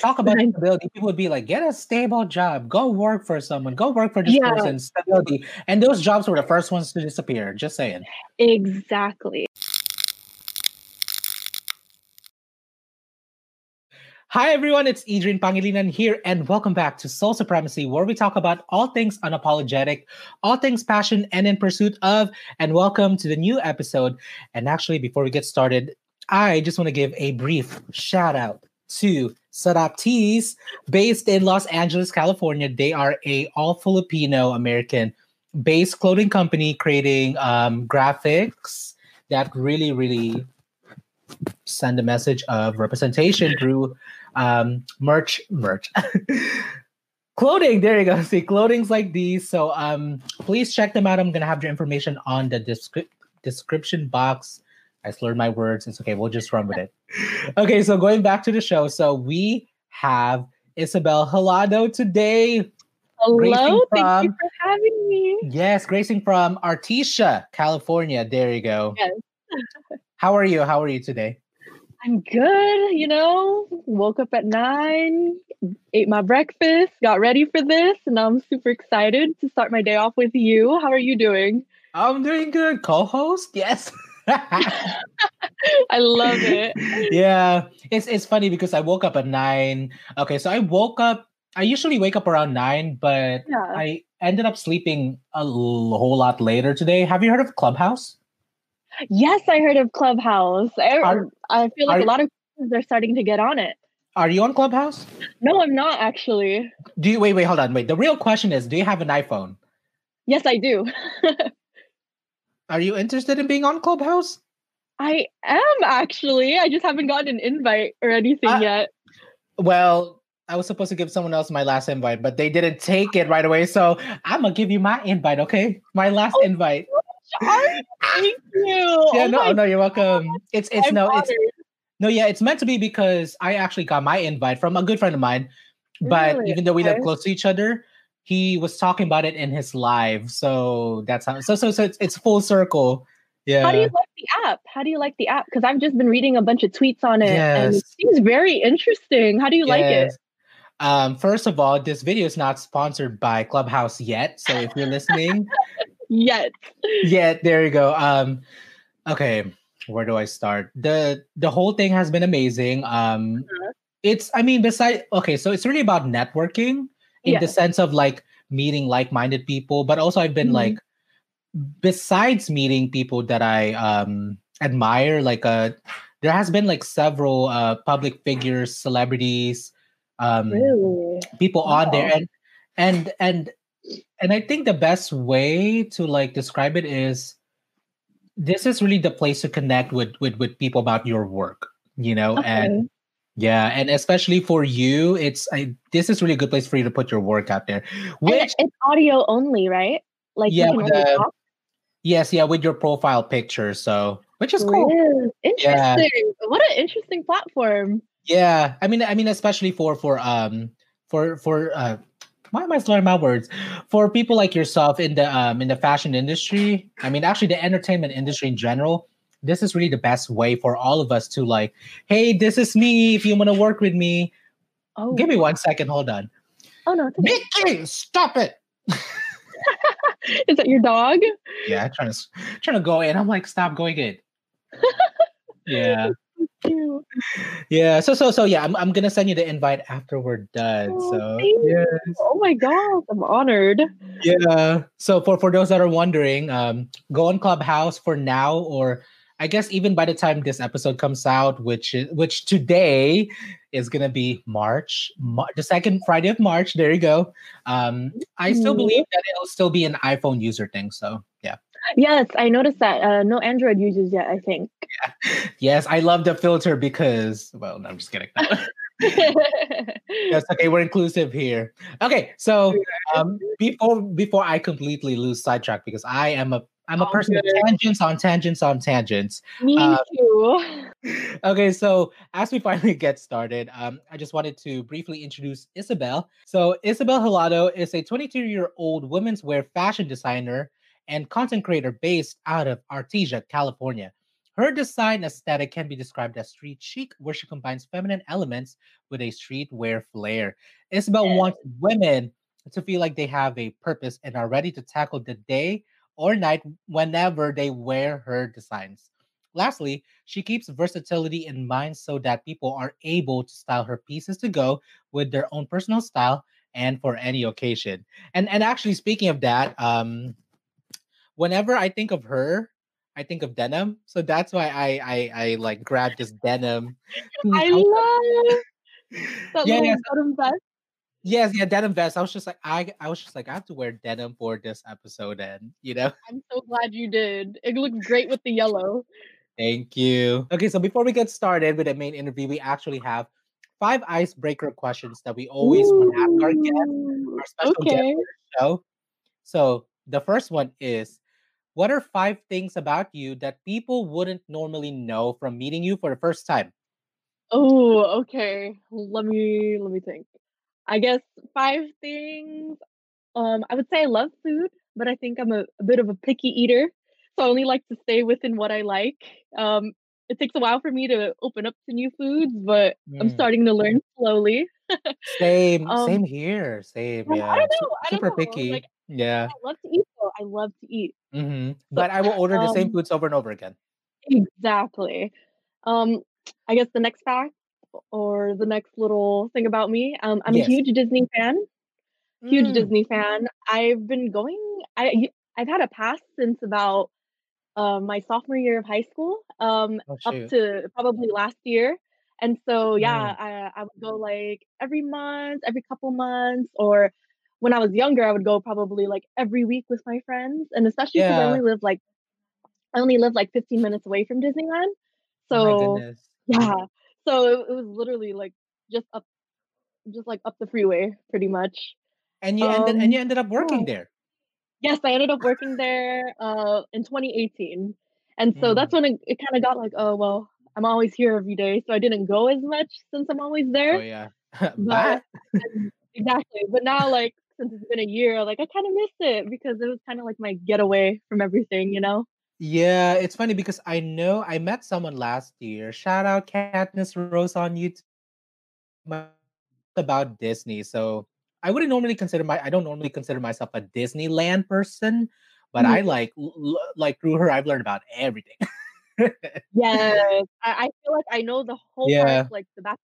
talk about stability, people would be like, get a stable job, go work for someone, go work for this Yeah. person, stability. And those jobs were the first ones to disappear. Just saying. Exactly. Hi everyone, it's Adrian Pangilinan here, and welcome back to Soul Supremacy, where we talk about all things unapologetic, all things passion and in pursuit of, and welcome to the new episode. And actually, before we get started, I just want to give a brief shout out to Sarap Tees, based in Los Angeles, California. They are a all Filipino American based clothing company creating um, graphics that really, really send a message of representation through um merch merch. Clothing there you go. See clothing's like these. So um please check them out. I'm gonna have your information on the descri- description box i slurred my words it's okay we'll just run with it okay so going back to the show so we have Ysabel Hilado today Hello. Thank you for having me. yes gracing from artesia california there you go Yes. how are you how are you today I'm good. You know, woke up at nine, ate my breakfast, got ready for this, and I'm super excited to start my day off with you. How are you doing? i'm doing good co-host yes I love it. yeah, it's it's funny because I woke up at nine. Okay, so I woke up. I usually wake up around nine, but Yeah. I ended up sleeping a l- whole lot later today. Have you heard of Clubhouse? Yes, I heard of Clubhouse. I, Are- I feel like are- a lot of kids are starting to get on it. Are you on Clubhouse? No, I'm not actually. Do you wait? Wait, hold on. Wait. The real question is: Do you have an iPhone? Yes, I do. Are you interested in being on Clubhouse? I am actually. I just haven't gotten an invite or anything Uh, yet. Well, I was supposed to give someone else my last invite, but they didn't take it right away. So I'm gonna give you my invite. Okay, my last Oh, invite. Thank you. Yeah, Oh no, no, you're welcome. It's it's I'm no, it's honored. No, yeah, it's meant to be because I actually got my invite from a good friend of mine. But Really? even though we live close to each other, he was talking about it in his live. So that's how so so so it's, it's full circle. Yeah. How do you like the app? How do you like the app? Because I've just been reading a bunch of tweets on it, and it Yes. seems very interesting. How do you like it? Um, first of all, this video is not sponsored by Clubhouse yet. So if you're listening, Yet, yeah, there you go. Um, okay, where do I start? the The whole thing has been amazing. Um, Uh-huh. it's I mean, beside okay, so it's really about networking in the sense of like meeting like minded people, but also I've been Mhm. like, besides meeting people that I um admire, like uh, there has been like several uh public figures, celebrities, um, really? people on there and and and and i think the best way to like describe it is this is really the place to connect with with with people about your work you know and Okay. Yeah and especially for you it's i this is really a good place for you to put your work out there And which it's audio only, right? Like Yeah, you can with only the- yes yeah with your profile picture so which is cool Really? Yeah. Interesting. What an interesting platform. Yeah, I mean, I mean, especially for for um for for uh, why am I slurring my words? For people like yourself in the um in the fashion industry, I mean, actually the entertainment industry in general, this is really the best way for all of us to like, hey, this is me. If you want to work with me, Oh, give me one second. Hold on, Oh no. Mickey, stop it. is that your dog? Yeah, trying to trying to go in. I'm like, stop going in. yeah. Yeah. So so so yeah, I'm I'm gonna send you the invite after we're done. Oh, so yeah. Oh my god, I'm honored. Yeah. So for for those that are wondering, um, go on Clubhouse for now, or I guess even by the time this episode comes out, which is which today is gonna be March, Mar- the second Friday of March. There you go. Um, I still Mhm. believe that it'll still be an iPhone user thing. So yeah. Yes, I noticed that. Uh, no Android users yet. I think. Yes, I love the filter because well, no, I'm just kidding. Yes, okay, we're inclusive here. Okay, so um, before before I completely lose sidetrack because I am a I'm a Oh, person of tangents on tangents on tangents. Me Uh, too. okay, so as we finally get started, um, I just wanted to briefly introduce Ysabel. So Ysabel Hilado is a 22 year old women's wear fashion designer and content creator based out of Artesia, California. Her design aesthetic can be described as street chic, where she combines feminine elements with a streetwear flair. Ysabel Yes. wants women to feel like they have a purpose and are ready to tackle the day or night whenever they wear her designs. Lastly, she keeps versatility in mind so that people are able to style her pieces to go with their own personal style and for any occasion. And and actually speaking of that, um whenever I think of her, I think of denim. So that's why I I, I like grabbed this denim. I love that yeah, yeah, bottom vest. Yes, yeah, denim vest. I was just like, I I was just like, I have to wear denim for this episode, and you know, I'm so glad you did. It looks great with the yellow. thank you. Okay, so before we get started with the main interview, we actually have five icebreaker questions that we always want to ask our guests, our special guests okay. the show. So the first one is, what are five things about you that people wouldn't normally know from meeting you for the first time? Oh, okay. Let me let me think. I guess five things. Um, I would say I love food, but I think I'm a, a bit of a picky eater. So I only like to stay within what I like. Um, it takes a while for me to open up to new foods, but I'm Mm. starting to learn slowly. Same, Um, same here. Same, yeah, I don't know. I don't super know. Like picky. Yeah. I love to eat though. I love to eat. Mm-hmm. So But I will order the same um foods over and over again. exactly. Um, I guess the next fact or the next little thing about me, um, I'm a huge Disney fan. Huge Mm. Disney fan. I've been going. I I've had a pass since about uh, my sophomore year of high school, um, Oh up to probably last year. And so yeah, Mm. I I would go like every month, every couple months, or when I was younger, I would go probably like every week with my friends. And especially because I only live like I only live like 15 minutes away from Disneyland. Oh So yeah, so it, it was literally like just up, just like up the freeway, pretty much. And you ended and you Um, ended up working there. Yes, I ended up working there uh in 2018. And so that's Mm. when it, it kind of got like, oh well, I'm always here every day, so I didn't go as much since I'm always there. Oh yeah. But exactly. But now like since it's been a year, like I kind of miss it because it was kind of like my getaway from everything, you know? Yeah, it's funny because I know I met someone last year. Shout out Katniss Rose on YouTube about Disney. So I wouldn't normally consider my I don't normally consider myself a Disneyland person, but Mhm. I like l- like through her I've learned about everything. Yes. I, I feel like I know the whole yeah, park like the back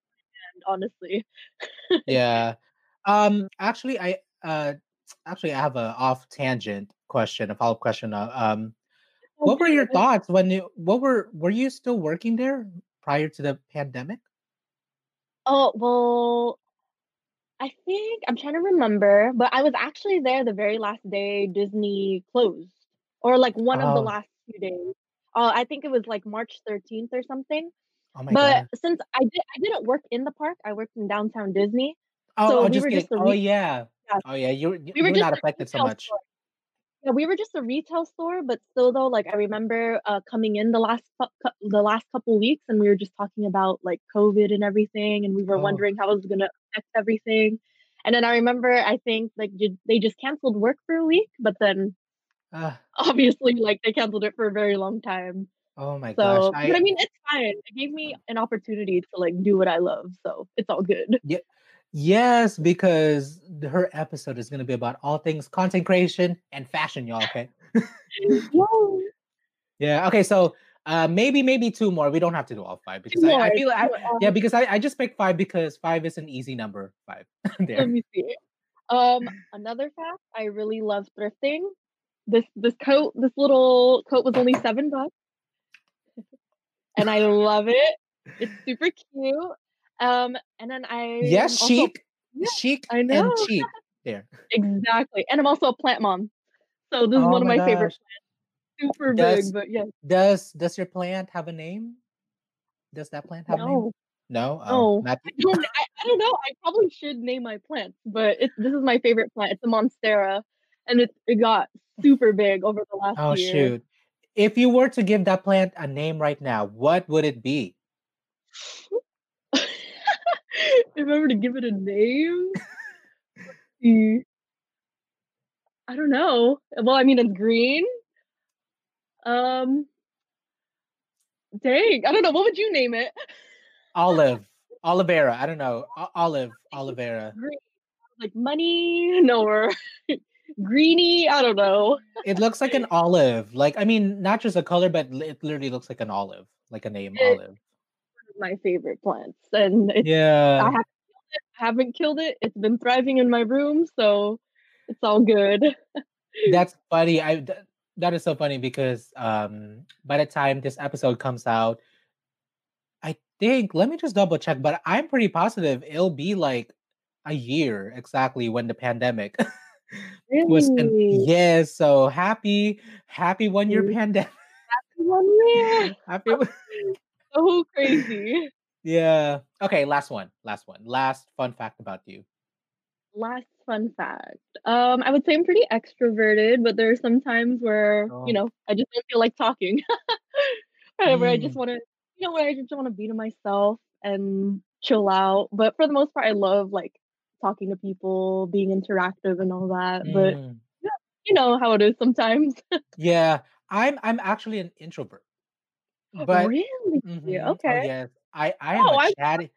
end, honestly. yeah. Um actually I uh actually I have a off tangent question, a follow-up question. Uh, um what were your thoughts when you what were were you still working there prior to the pandemic? Oh, well, I think I'm trying to remember, but I was actually there the very last day Disney closed, or like one of the Oh, last few days. Uh, I think it was like March 13th or something. oh my god. But god. since I did, I didn't work in the park. I worked in downtown Disney, Oh, so oh, we just were kidding. just Oh yeah. yeah, Oh yeah. You were you we were were just not affected so much. store. Yeah, we were just a retail store, but still though, like I remember uh, coming in the last cou- the last couple weeks, and we were just talking about like COVID and everything, and we were Oh. wondering how it was gonna affect everything. And then I remember, I think like ju- they just canceled work for a week, but then Ah, obviously like they canceled it for a very long time. oh my gosh. So, but I I mean, it's fine. It gave me an opportunity to like do what I love, so it's all good. yeah. Yes, because her episode is going to be about all things content creation and fashion, y'all. Okay. Yeah. Okay. So uh, maybe maybe two more. We don't have to do all five because I, I feel I, yeah Um, because I, I just picked five because five is an easy number. Five there. let me see. Um, another fact, I really love thrifting. This this coat, this little coat was only seven bucks, and I love it. It's super cute. Um, and then I Yes, also chic, yeah, chic I and know cheap. There. exactly. And I'm also a plant mom, so this is Oh one of my my favorite plants. Super Does big, but yeah, does does your plant have a name? Does that plant have a name? no, No. Oh, no. I don't. I, I don't know. I probably should name my plants, but it's this is my favorite plant. It's a monstera, and it it got super big over the last Oh year. shoot. If you were to give that plant a name right now, what would it be? if I were to give it a name, hmm, I don't know. Well, I mean, it's green. Um, Dang, I don't know. What would you name it? Olive, Olivera. I don't know. O- Olive, Olivera. Green, like money, no, or greeny. I don't know. It looks like an olive. Like I mean, not just a color, but it literally looks like an olive, like a name It- olive. My favorite plants, and it's, I Yeah, haven't killed it. I haven't killed it. It's been thriving in my room, so it's all good. that's funny. I th- that is so funny because um by the time this episode comes out, I think let me just double check, but I'm pretty positive it'll be like a year exactly when the pandemic was in Really? yes so happy happy one year pandemic One year. happy So crazy. yeah okay last one last one last fun fact about you Last fun fact. Um, I would say I'm pretty extroverted, but there are some times where, Oh. you know, I just don't feel like talking. Whatever, I just Mm. want to, you know, where I just want to be to myself and chill out. But for the most part, I love like talking to people, being interactive and all that. But Mm. you know how it is sometimes. yeah i'm i'm actually an introvert but really? Mhm. oh Okay. yes i i am Oh, a chatty.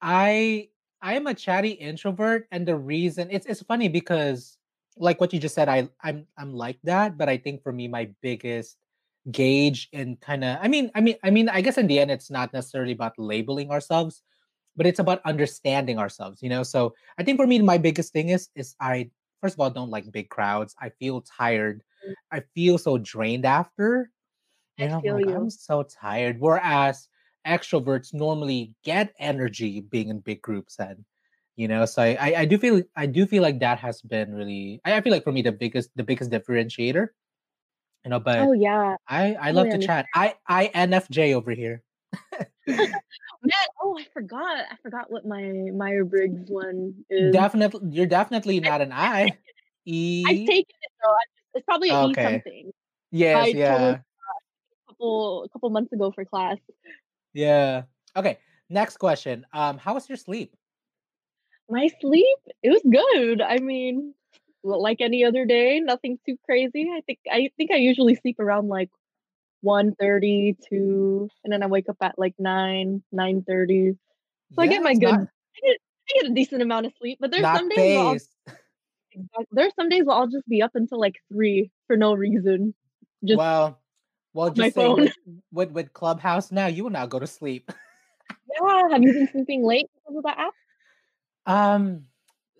I I am a chatty introvert, and the reason it's it's funny because like what you just said, I I'm I'm like that, but I think for me my biggest gauge and kind of I mean I mean I mean I guess in the end it's not necessarily about labeling ourselves, but it's about understanding ourselves, you know. So I think for me my biggest thing is is I first of all don't like big crowds. I feel tired. Mm. I feel so drained after. You I I'm feel like you. I'm so tired. Whereas extroverts normally get energy being in big groups and you know so I, I i do feel i do feel like that has been really I, I feel like for me the biggest the biggest differentiator you know but Oh yeah. i i love to chat i i nfj over here Man, oh I forgot. I forgot what my Myers Briggs one is. definitely you're definitely not an i I've e taken it though. It's probably an E something. yes I yeah couple a couple months ago for class. yeah okay next question um how was your sleep My sleep, it was good. I mean, like any other day, nothing too crazy. I think I think I usually sleep around like 1.30 to and then I wake up at like 9, 9.30. So I get my good not I get, I get a decent amount of sleep. But there's not some days where I'll phased exact- there's some days where I'll just be up until like three for no reason. Just well well on my just say phone. with with clubhouse now you will not go to sleep Yeah. Have you been sleeping late because of that app? Um,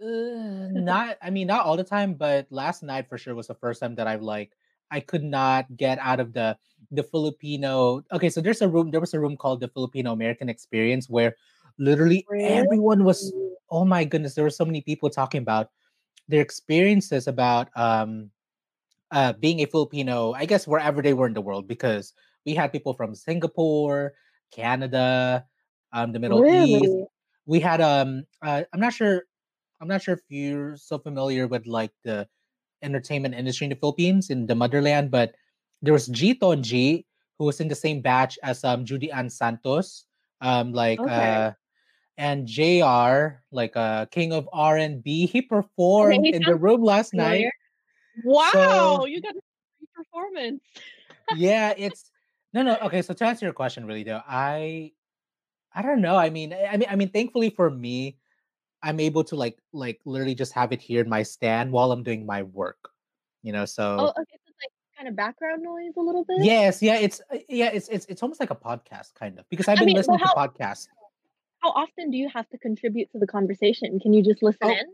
uh, not. I mean, not all the time, but last night for sure was the first time that I've like I could not get out of the the Filipino. Okay, so there's a room. There was a room called the Filipino American Experience where literally everyone was. Oh my goodness, there were so many people talking about their experiences about um uh being a Filipino. I guess wherever they were in the world because we had people from Singapore, Canada, um, the Middle East we had um uh, i'm not sure i'm not sure if you're so familiar with like the entertainment industry in the philippines in the motherland but there was G Toengi who was in the same batch as um judy ann santos um like Okay. uh and Jay R like uh king of r&b he Okay, performed he in the room last familiar. night Wow, so you got a performance. yeah it's no no okay so to answer your question really though i i don't know i mean i I mean i mean thankfully for me I'm able to like like literally just have it here in my stand while I'm doing my work. You know, Oh, so okay, so it's like kind of background noise a little bit. yes, yeah, it's uh, yeah, it's it's it's almost like a podcast kind of because I've I been mean, listening to how podcasts. how often do you have to contribute to the conversation? Can you just listen Oh, in?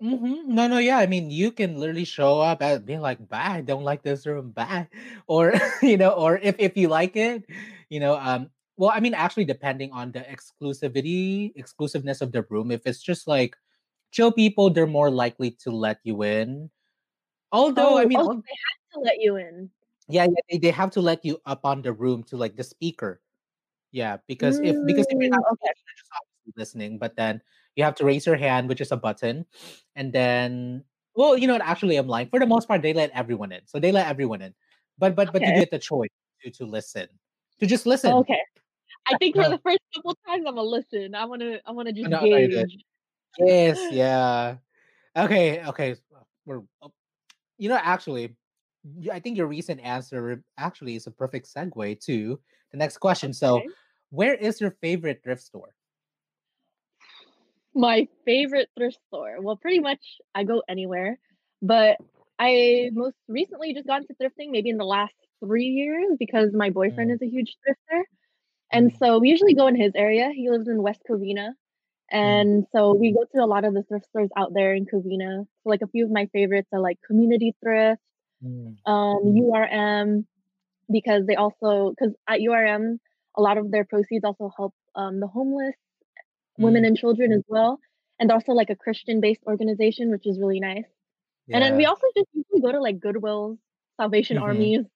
Hmm no, no, yeah. I mean, you can literally show up and be like, "Bye, I don't like this room, bye," or you know, or if if you like it, you know, um, well, I mean, actually, depending on the exclusivity, exclusiveness of the room, if it's just like chill people, they're more likely to let you in. Although, I Oh, mean, oh, they have to let you in. Yeah, yeah, they, they have to let you up on the room to like the speaker. Yeah, because if because if you're Mm, not okay. listening, but then you have to raise your hand, which is a button, and then well, you know what? Actually, I'm lying. For the most part, they let everyone in, so they let everyone in. But but but you get the choice to to listen, to just listen. Okay. I think for the first couple times I'm gonna listen. I wanna I wanna just no, no, gauge. Yes, yeah. Okay, okay. uh, We're oh, you know actually, I think your recent answer actually is a perfect segue to the next question. So, where is your favorite thrift store? My favorite thrift store. Well, pretty much I go anywhere, but I most recently just got into thrifting maybe in the last 3 years because my boyfriend Mm. is a huge thrifter. And Mhm. so we usually go in his area. He lives in West Covina. Mm. And so we go to a lot of the thrift stores out there in Covina. So like a few of my favorites are like Community Thrift, Mm. um, URM, because they also because at URM a lot of their proceeds also help um, the homeless, women Mm. and children as well. And also like a Christian-based organization, which is really nice. And then we also just usually go to like Goodwills, Salvation Mhm. Armies.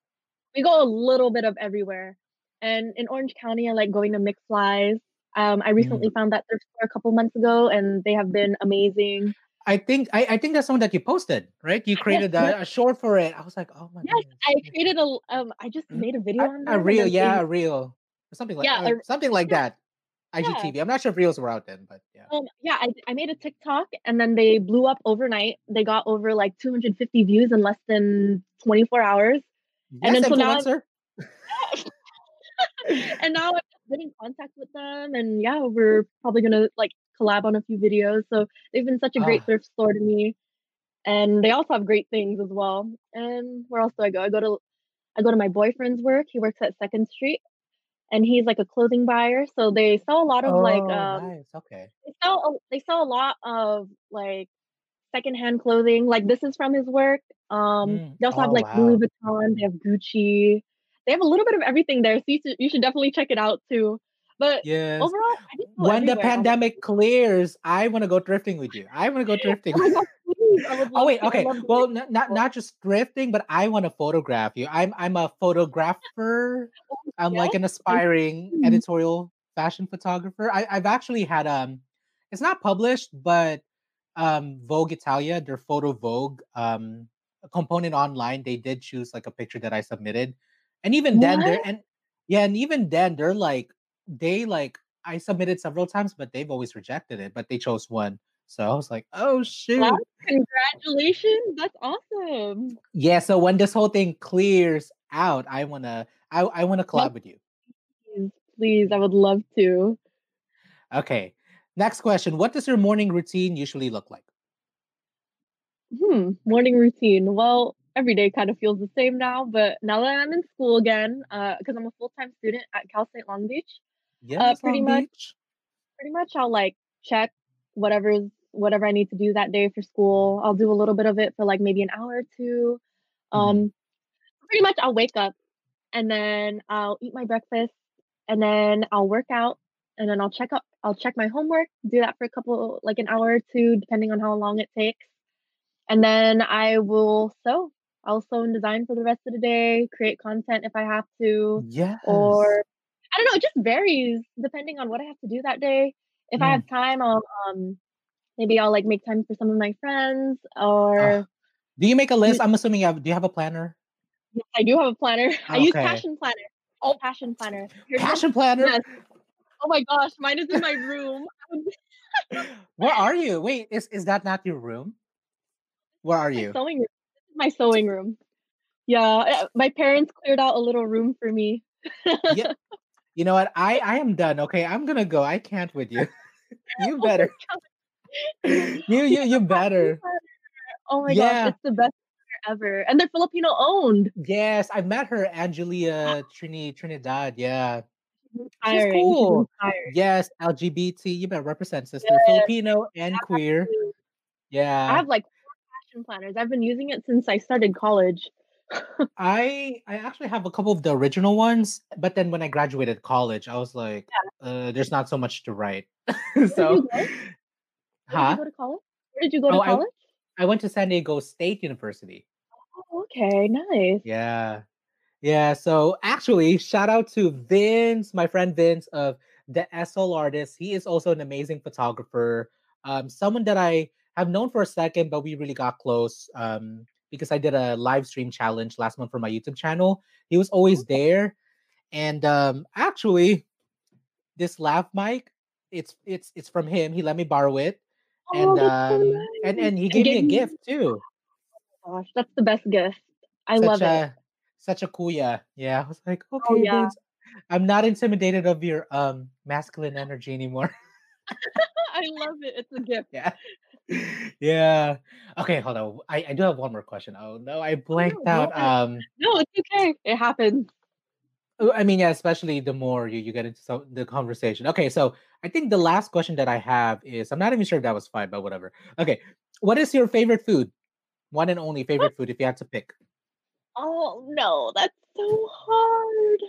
We go a little bit of everywhere. And in Orange County, I like going to McFly's. Um, I Mm. recently found that thrift store a couple months ago, and they have been amazing. I think I, I think that's one that you posted, right? You created yes, a, a short for it. I was like, oh my god. yes. goodness. I created a um, I just Mhm. made a video A, on a them, reel, yeah, a reel. Something like yeah, uh, a, something like yeah, that. Yeah. IGTV. I'm not sure if reels were out then, but yeah. Um, yeah, I, I made a TikTok, and then they blew up overnight. They got over like 250 views in less than 24 hours. And Yes, then so now I'm and now I've been in contact with them, and yeah, we're probably gonna like collab on a few videos. So they've been such a great Ah, thrift store to me, and they also have great things as well. And where else do I go? I go to I go to my boyfriend's work. He works at Second Street, and he's like a clothing buyer. So they sell a lot of like oh, um nice. Okay. they sell a, they sell a lot of like secondhand clothing. Like this is from his work. Um, Mm. they also have Oh, like Louis. Vuitton. They have Gucci. They have a little bit of everything there. So you should, you should definitely check it out too. But Yes. overall, I When the everywhere. I'm pandemic clears, I want to go thrifting with you. I want to go thrifting. Oh my gosh, please! I would Oh wait, okay. Well, not not not just thrifting, but I want to photograph you. I'm I'm a photographer. I'm like an aspiring editorial fashion photographer. I, I've actually had um, it's not published, but um, Vogue Italia, their photo Vogue um component online, they did choose like a picture that I submitted, and even then they're and yeah, and even then they're like they like I submitted several times, but they've always rejected it, but they chose one. So I was like, oh Wow! shoot. Congratulations! That's awesome. Yeah, so when this whole thing clears out, I wanna I I wanna collab with you. please, please. I would love to. Okay. Next question. What does your morning routine usually look like? Hmm, morning routine. Well, every day kind of feels the same now, but now that I'm in school again, uh, because I'm a full-time student at Cal State Long Beach, uh, pretty Long much, Beach. pretty much I'll like check whatever's whatever I need to do that day for school. I'll do a little bit of it for like maybe an hour or two. hmm Um, pretty much I'll wake up and then I'll eat my breakfast and then I'll work out and then I'll check up I'll check my homework, do that for a couple like an hour or two depending on how long it takes. And then I will sew. I'll sew and design for the rest of the day, create content if I have to, Yeah. or I don't know, it just varies depending on what I have to do that day. If I Mm. have time, I'll um maybe I'll like make time for some of my friends or do you make a list? I'm assuming you have. Do you have a planner? yes, I do have a planner. I use Passion Planner. Oh, Passion Planner. Here's passion planner. Yes. Oh my gosh, mine is in my room. Where are you? Wait, is is that not your room? Where are my you? sewing room. This is my sewing room. Yeah, uh, my parents cleared out a little room for me. Yeah. You know what? I I am done. Okay, I'm gonna go. I can't with you. you Oh better. You you you better. Oh my gosh, Yeah. it's the best ever. And they're Filipino owned. Yes, I met her, Angelia Trini Trinidad. Yeah. She's She's inspiring. She's cool. Yes, LGBT. You better represent, sister. Yes, Filipino and queer. absolutely. I have like four passion planners. I've been using it since I started college. I I actually have a couple of the original ones, but then when I graduated college, I was like, Yeah. uh, there's not so much to write. So, you go? Did you go to college? Where did you go to Oh, I college? I went to San Diego State University. Oh, okay, nice. Yeah. Yeah. So actually, shout out to Vince, my friend Vince of the SL Artist. He is also an amazing photographer. Um, someone that I have known for a second, but we really got close um, because I did a live stream challenge last month for my YouTube channel. He was always there. And um, actually, this lav mic, it's it's it's from him. He let me borrow it. Oh, And that's so um and and he gave me a gift too. gosh, that's the best gift. I Such love it. a such a kuya. Yeah. I was like, Oh okay, yeah. Vince. I'm not intimidated of your um masculine energy anymore. I love it. It's a gift. Yeah. Yeah. Okay, hold on. I, I do have one more question. Oh no, I Oh no, blanked out. Um No, it's okay. It happens. Uh, I mean, yeah, especially the more you, you get into so, the conversation. Okay, so I think the last question that I have is I'm not even sure if that was fine, but whatever. Okay. What is your favorite food? One and only favorite food if you had to pick. Oh no, that's so hard.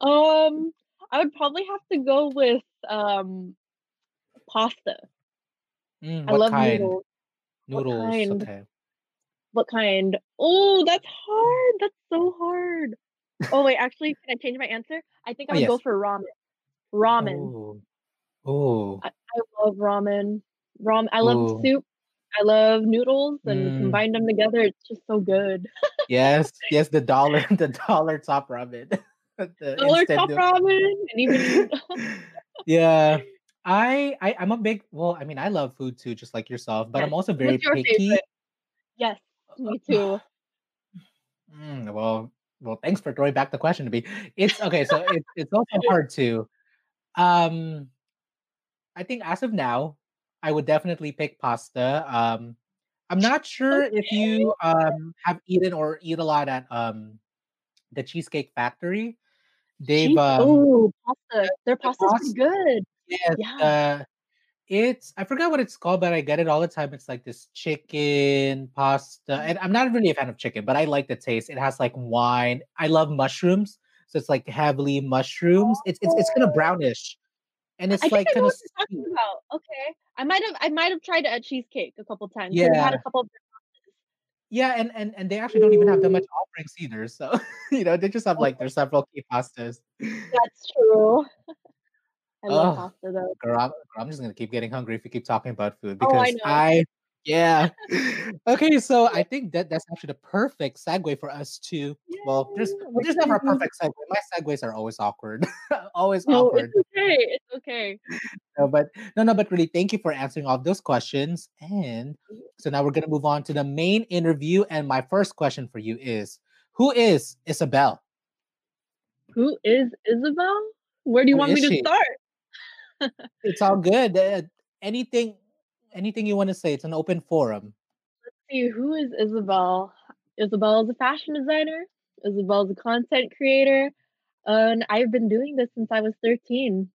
Um, I would probably have to go with um pasta. Mm, I love kind? noodles. What Noodles. kind? Okay. What kind? Oh, that's hard. That's so hard. Oh wait, actually, can I change my answer? I think Oh I would go yes. for ramen. Ramen. Oh. Oh. I, I love ramen. Ram. I love Oh. soup. I love noodles, and Mm. combine them together, it's just so good. Yes. Yes. The dollar. The dollar top ramen. the Dollar top noodle. ramen, and even yeah. I, I I'm a big well, I mean, I love food too, just like yourself, but yes. I'm also very picky. favorite? Yes, me too. Mm, well, well, thanks for throwing back the question to me. It's okay, so it's it's also hard to. Um, I think as of now, I would definitely pick pasta. Um, I'm not sure if you um have eaten or eat a lot at um the Cheesecake Factory. They've Cheese. um Oh, pasta. Their the pasta's pretty good. Yes, Yeah. uh, it's I forgot what it's called, but I get it all the time. It's like this chicken pasta, and I'm not really a fan of chicken, but I like the taste. It has like wine. I love mushrooms, so it's like heavily mushrooms. It's it's it's kind of Oh. brownish, and it's think like kind of what you're talking sweet. about. Okay. I might have I might have tried at Cheesecake a couple times they had a Yeah, couple of yeah, and and and they actually don't even have that much offerings either. So you know, they just have oh. like their several key pastas. That's true. I love Oh, pasta though. girl, I'm, I'm just gonna keep getting hungry if we keep talking about food Oh, I because know. I, yeah. Okay, so I think that that's actually the perfect segue for us to. Well, there's well, there's never a perfect segue. My segues are always awkward, always No, it's awkward. okay. It's okay. No, but no, no, but really, thank you for answering all those questions. And mm-hmm. so now we're gonna move on to the main interview. And my first question for you is, who is Ysabel? Who is Ysabel? Where do you Who want me to she? start? It's all good. Uh, anything, anything you want to say. It's an open forum. Let's see, who is Ysabel? Ysabel is a fashion designer. Ysabel is a content creator. And I've been doing this since I was 13.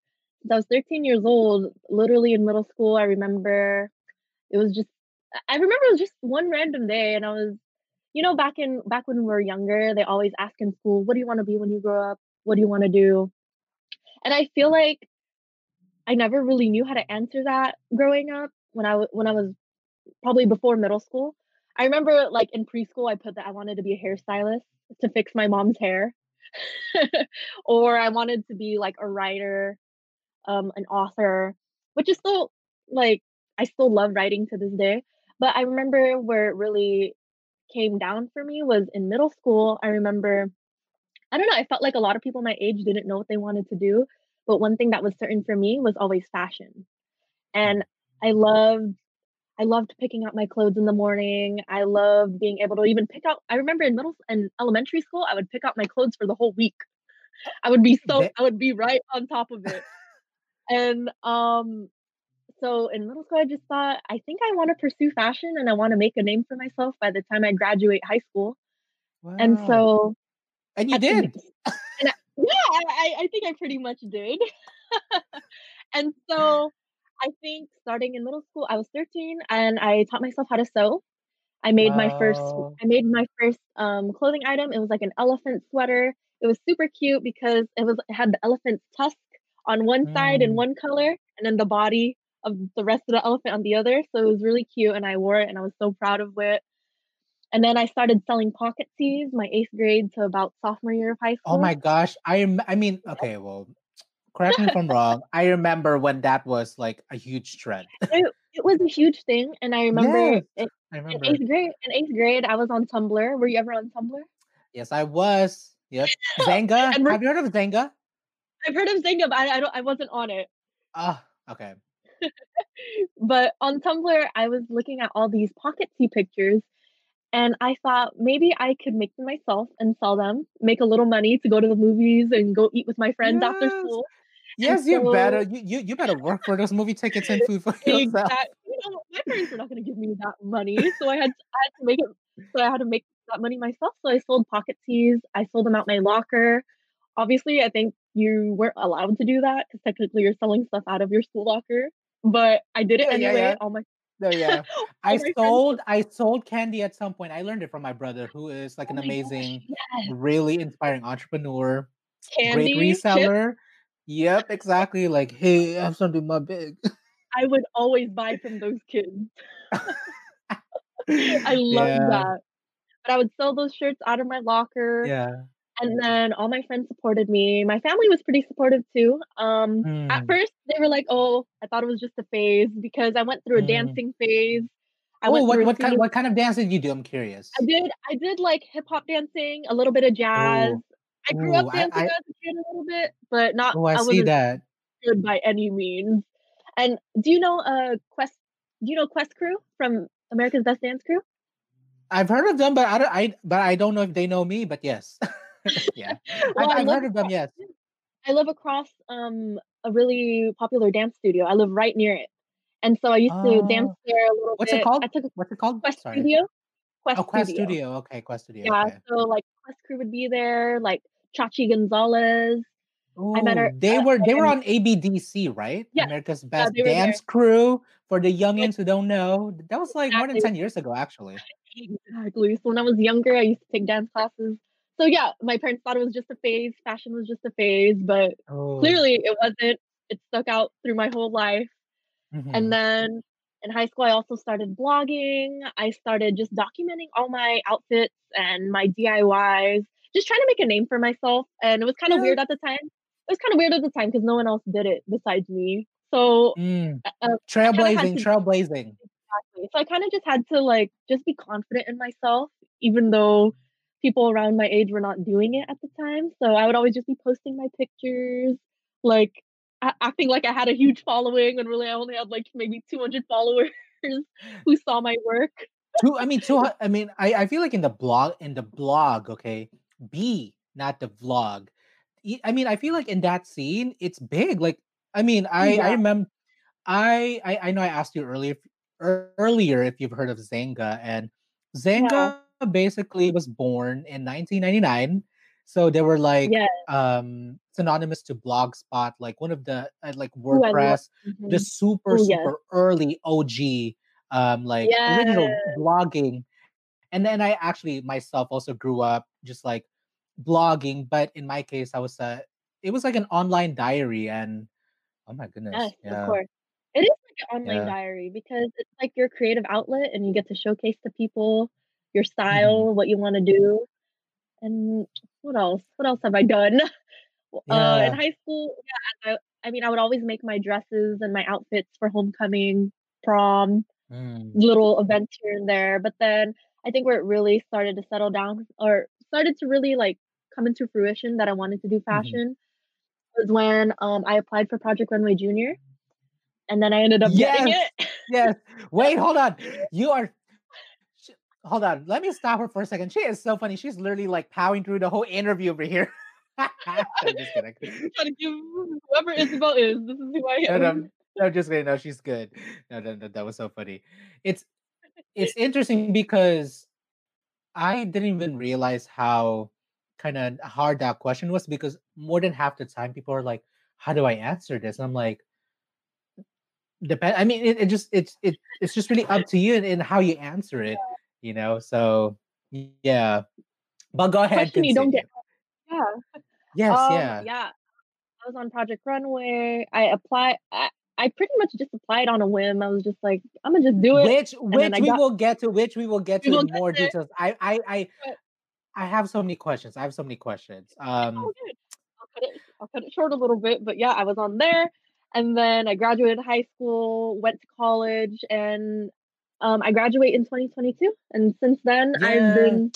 Since I was 13 years old, literally in middle school, I remember it was just I remember it was just one random day and I was you know back in back when we were younger, they always ask in school, what do you want to be when you grow up? What do you want to do? And I feel like I never really knew how to answer that growing up when I w- when I was probably before middle school. I remember like in preschool I put that I wanted to be a hairstylist to fix my mom's hair. or I wanted to be like a writer, um, an author, which is still like I still love writing to this day. But I remember where it really came down for me was in middle school. I remember I don't know, I felt like a lot of people my age didn't know what they wanted to do, but one thing that was certain for me was always fashion. Mm. And I loved I loved picking out my clothes in the morning. I loved being able to even pick out I remember in middle and elementary school, I would pick out my clothes for the whole week. I would be so I would be right on top of it. And um so in middle school I just thought I think I want to pursue fashion and I want to make a name for myself by the time I graduate high school. Wow. And so And you did. Yeah, I, I think I pretty much did. and so I think starting in middle school, I was 13 and I taught myself how to sew. I made my first I made my first um, clothing item. It was like an elephant sweater. It was super cute because it was it had the elephant's tusk on one side in Mm. one color and then the body of the rest of the elephant on the other. So it was really cute and I wore it and I was so proud of it. And then I started selling pocket tees my eighth grade to about sophomore year of high school. Oh my gosh. I am I mean, okay, well, correct me if I'm wrong. I remember when that was like a huge trend. It, it was a huge thing, and I remember Yes, in, I in remember. eighth grade. In eighth grade, I was on Tumblr. Were you ever on Tumblr? Yes, I was. Yep. Xanga. and Have you heard of Xanga? I've heard of Xanga, but I, I don't. I wasn't on it. Ah, okay. But on Tumblr, I was looking at all these pocket tee pictures, and I thought maybe I could make them myself and sell them, make a little money to go to the movies and go eat with my friends after school. Yes, you better. You you you better work for those movie tickets and food for yourself. exactly, you know, my parents were not gonna give me that money, so I had to, I had to make it. So I had to make that money myself. So I sold pocket tees. I sold them out my locker. Obviously, I think you weren't allowed to do that because technically you're selling stuff out of your school locker. But I did it Yeah, yeah, anyway. yeah. All my No, yeah. I sold I sold candy at some point. I learned it from my brother, who is like Oh an gosh, amazing, yes, really inspiring entrepreneur, great candy chips. reseller. Yep, exactly. Like, hey, I have something my big. I would always buy from those kids. I love Yeah, that. But I would sell those shirts out of my locker, yeah. And then all my friends supported me. My family was pretty supportive too. Um, at Mm, first, they were like, "Oh, I thought it was just a phase," because I went through a mm. dancing phase. I Oh, what what kind what kind of dance did you do? I'm curious. I did I did like hip hop dancing, a little bit of jazz. Oh, I grew up ooh, I dancing I as a kid a little bit, but not oh, I I see that. good by any means. And do you know uh Quest do you know Quest Crew from America's Best Dance Crew? I've heard of them, but I don't I but I don't know if they know me, but yes. Yeah. I've well, I I've live heard of them, yes. I live across um a really popular dance studio. I live right near it. And so I used to dance Oh, there a little what's it called? I took a What's it called? Quest Sorry. Studio. Quest Oh, Quest Studio. Studio. Okay, Quest Studio. Yeah, Okay. so like Quest Crew would be there, like Chachi Gonzalez. I met Oh, her they uh, were they were on ABDC, right? yes, America's Best they were there. Dance Crew. For the youngins who don't know, that was like more than 10 years ago, actually. Exactly. So when I was younger, I used to take dance classes. So yeah, my parents thought it was just a phase. Fashion was just a phase, but Oh. clearly it wasn't. It stuck out through my whole life. hmm And then in high school, I also started blogging. I started just documenting all my outfits and my DIYs, just trying to make a name for myself. And it was kind of Yeah. weird at the time. It was kind of weird at the time because no one else did it besides me. So Mm. uh, uh, I kind of had Trailblazing, to trailblazing. Exactly. So I kind of just had to like just be confident in myself, even though people around my age were not doing it at the time. So I would always just be posting my pictures, like acting like I had a huge following when really I only had like maybe 200 followers who saw my work. Two, I mean, two. I mean, I, I feel like in the blog, in the blog, okay, B, not the vlog. I mean, I feel like in that scene, it's big. Like, I mean, I I remember, I I, I know I asked you earlier if- earlier if you've heard of Xanga, and Yeah. Xanga basically was born in 1999. So they were like Yeah. um synonymous to Blogspot, like one of the uh, like Ooh, I love. WordPress, the mhm. super Ooh, yes. super early OG um like Yeah. original blogging and then i actually myself also grew up just like blogging but in my case i was uh it was like an online diary and oh my goodness Yes, of yeah course. It is like an online yeah diary because it's like your creative outlet and you get to showcase to people your hmm style, what you want to do. And what else? What else have I done? W- Uh, in high school, yeah, I, I mean, I would always make my dresses and my outfits for homecoming, prom, mm, little events here and there. But then I think where it really started to settle down or started to really like come into fruition that I wanted to do mhm. fashion was when um I applied for Project Runway Junior and then I ended up getting it. yes wait hold on you are hold on let me stop her for a second she is so funny she's literally like powering through the whole interview over here i'm just kidding trying to give whoever Ysabel is, this is who I no, am. no, no, I'm just kidding. No, she's good. No, no, no, that was so funny. It's it's interesting because I didn't even realize how kind of hard that question was because more than half the time people are like, "How do I answer this?" And I'm like, "Depend." I mean, it, it just it's it it's just really up to you and, and how you answer it, you know. So yeah, but go ahead, Question you don't get. Yeah. Yes, Um. yeah. Yeah. I was on Project Runway. I applied. I, I pretty much just applied on a whim. I was just like, I'm gonna just do it, Which which we got. will get to, which we will get to will in get more there. details. I I I I have so many questions. I have so many questions. oh, Um, good. I'll cut it. I'll cut it short a little bit. But yeah, I was on there, and then I graduated high school, went to college, and um, I graduate in 2022. And since then, I've been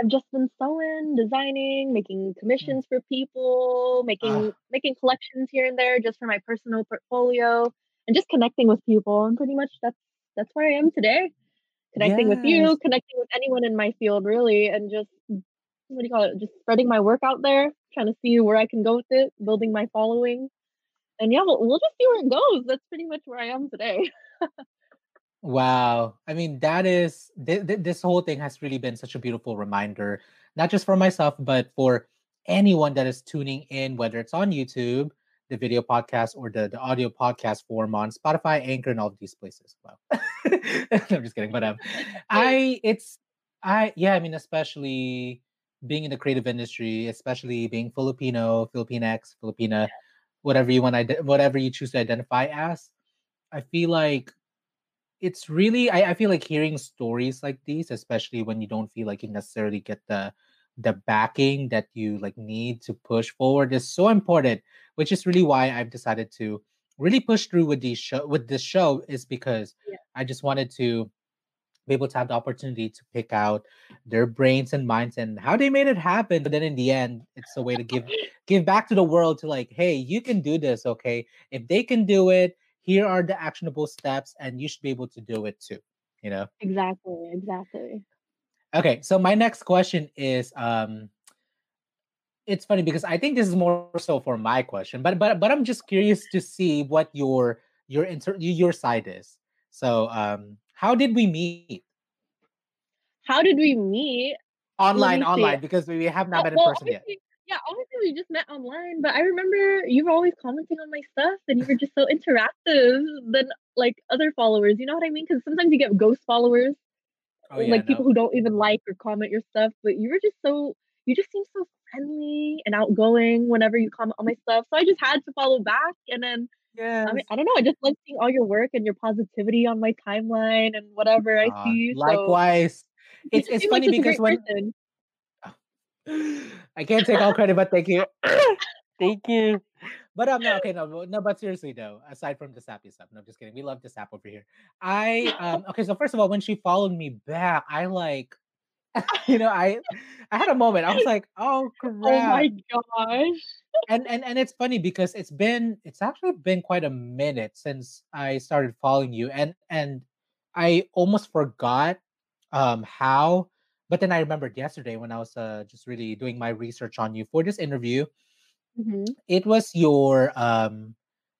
I've just been sewing, designing, making Mm. commissions for people, making Ah, making collections here and there just for my personal portfolio and just connecting with people. And pretty much that's that's where I am today. connecting with you, connecting with anyone in my field, really, and just what do you call it? Just spreading my work out there, trying to see where I can go with it, building my following. And yeah, we'll, we'll just see where it goes. That's pretty much where I am today. Wow. I mean, that is th- th- this whole thing has really been such a beautiful reminder, not just for myself, but for anyone that is tuning in, whether it's on YouTube, the video podcast, or the, the audio podcast form on Spotify, Anchor, and all of these places. Wow. I'm just kidding. But um, I it's I yeah, I mean, especially being in the creative industry, especially being Filipino, Filipinx, Filipina, whatever you want, whatever you choose to identify as. I feel like it's really I, I feel like hearing stories like these especially when you don't feel like you necessarily get the the backing that you like need to push forward is so important which is really why i've decided to really push through with these show with this show is because Yeah. i just wanted to be able to have the opportunity to pick out their brains and minds and how they made it happen but then in the end it's a way to give give back to the world to like hey you can do this okay if they can do it here are the actionable steps and you should be able to do it too you know? Exactly, exactly. okay so my next question is um it's funny because i think this is more so for my question but but but i'm just curious to see what your your inter your side is. So um how did we meet? How did we meet? online online because we have not Oh, met in well, person yet yeah, obviously we just met online, but I remember you were always commenting on my stuff and you were just so interactive than like other followers. You know what I mean? Because sometimes you get ghost followers, oh yeah like no. people who don't even like or comment your stuff, but you were just so you just seem so friendly and outgoing whenever you comment on my stuff. So I just had to follow back and then yeah, I mean I don't know, I just love seeing all your work and your positivity on my timeline and whatever I Aw, see. So likewise it's it's funny because when person. I can't take all credit, but thank you. thank you. But I'm um, no, okay, no, but- no, but seriously though, aside from the sappy stuff, no, just kidding. We love the sap over here. I um, okay, so first of all, when she followed me back, I like, you know, I, I had a moment. I was like, oh Oh my gosh. and and and it's funny because it's been, it's actually been quite a minute since I started following you, and and I almost forgot um how, but then I remembered yesterday when I was uh just really doing my research on you for this interview Mhm. it was your um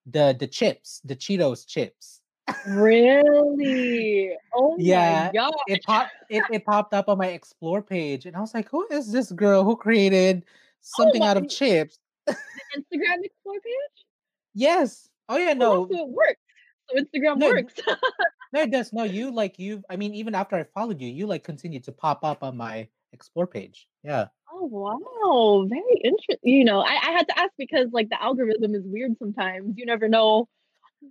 the the chips, the Cheetos chips. Really? Oh my Yeah, god. it popped it, it popped up on my explore page and I was like, who is this girl who created Oh something my out of chips? the Instagram explore page? Yes. Oh yeah, Oh, no. so it works. So Instagram No, works. No, it does. No, you like you I mean, even after I followed you, you like continue to pop up on my explore page. Yeah. oh wow, very interesting. You know, I, I had to ask because like the algorithm is weird sometimes. You never know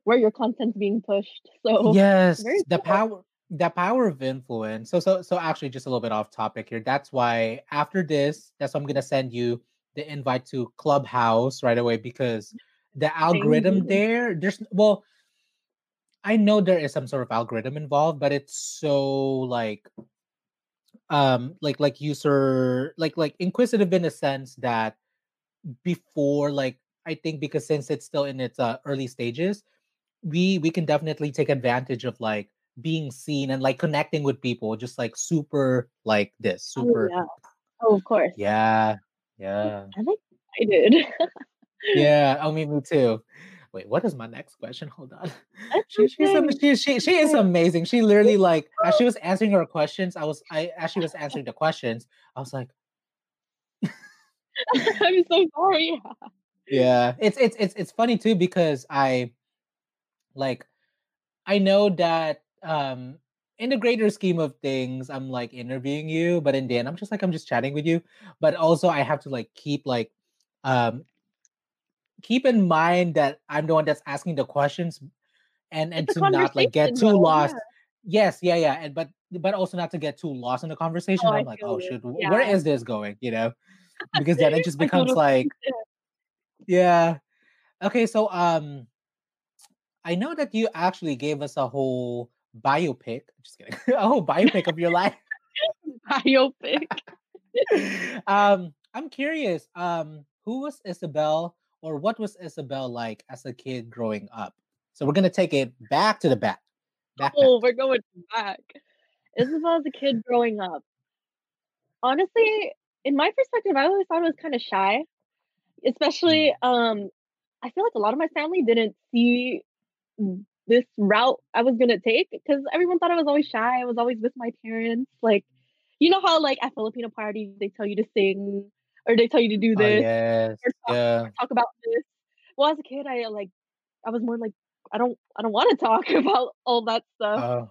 where your content's being pushed. So Yes, the cool. power the power of influence. So so so actually just a little bit off topic here. That's why after this, that's why I'm gonna send you the invite to Clubhouse right away because the algorithm there, there's well, I know there is some sort of algorithm involved, but it's so like um like like user like like inquisitive in a sense that before like I think because since it's still in its uh, early stages, we we can definitely take advantage of like being seen and like connecting with people just like super like this Oh super yeah. Oh of course. yeah yeah I'm excited. yeah oh me me too wait what is my next question? Hold on. She she's she, she she is amazing. She literally like as she was answering her questions i was i as she was answering the questions i was like I'm so sorry. yeah. It's it's it's it's funny too because i like I know that um in the greater scheme of things, I'm like interviewing you, but in the end, I'm just like I'm just chatting with you. But also I have to like keep like um keep in mind that I'm the one that's asking the questions and and It's to not like get too though. lost. Yeah. Yes, yeah, yeah. And but but also not to get too lost in the conversation. Oh, I'm like, oh shoot, Yeah. where is this going? You know? Because then it just becomes like, yeah. Okay, so um I know that you actually gave us a whole biopic. Just kidding. a whole biopic of your life. Biopic. um, I'm curious. Um, who was Ysabel, or what was Ysabel like as a kid growing up? So we're gonna take it back to the back. Back, back. Oh, we're going back. Ysabel as a kid growing up. Honestly, in my perspective, I always thought I was kind of shy, especially Mm. um I feel like a lot of my family didn't see this route I was gonna take because everyone thought I was always shy. I was always with my parents. Like, you know how like at Filipino parties they tell you to sing or they tell you to do Oh this yes, or talk yeah. or talk about this. Well, as a kid, I like I was more like I don't I don't want to talk about all that stuff. Oh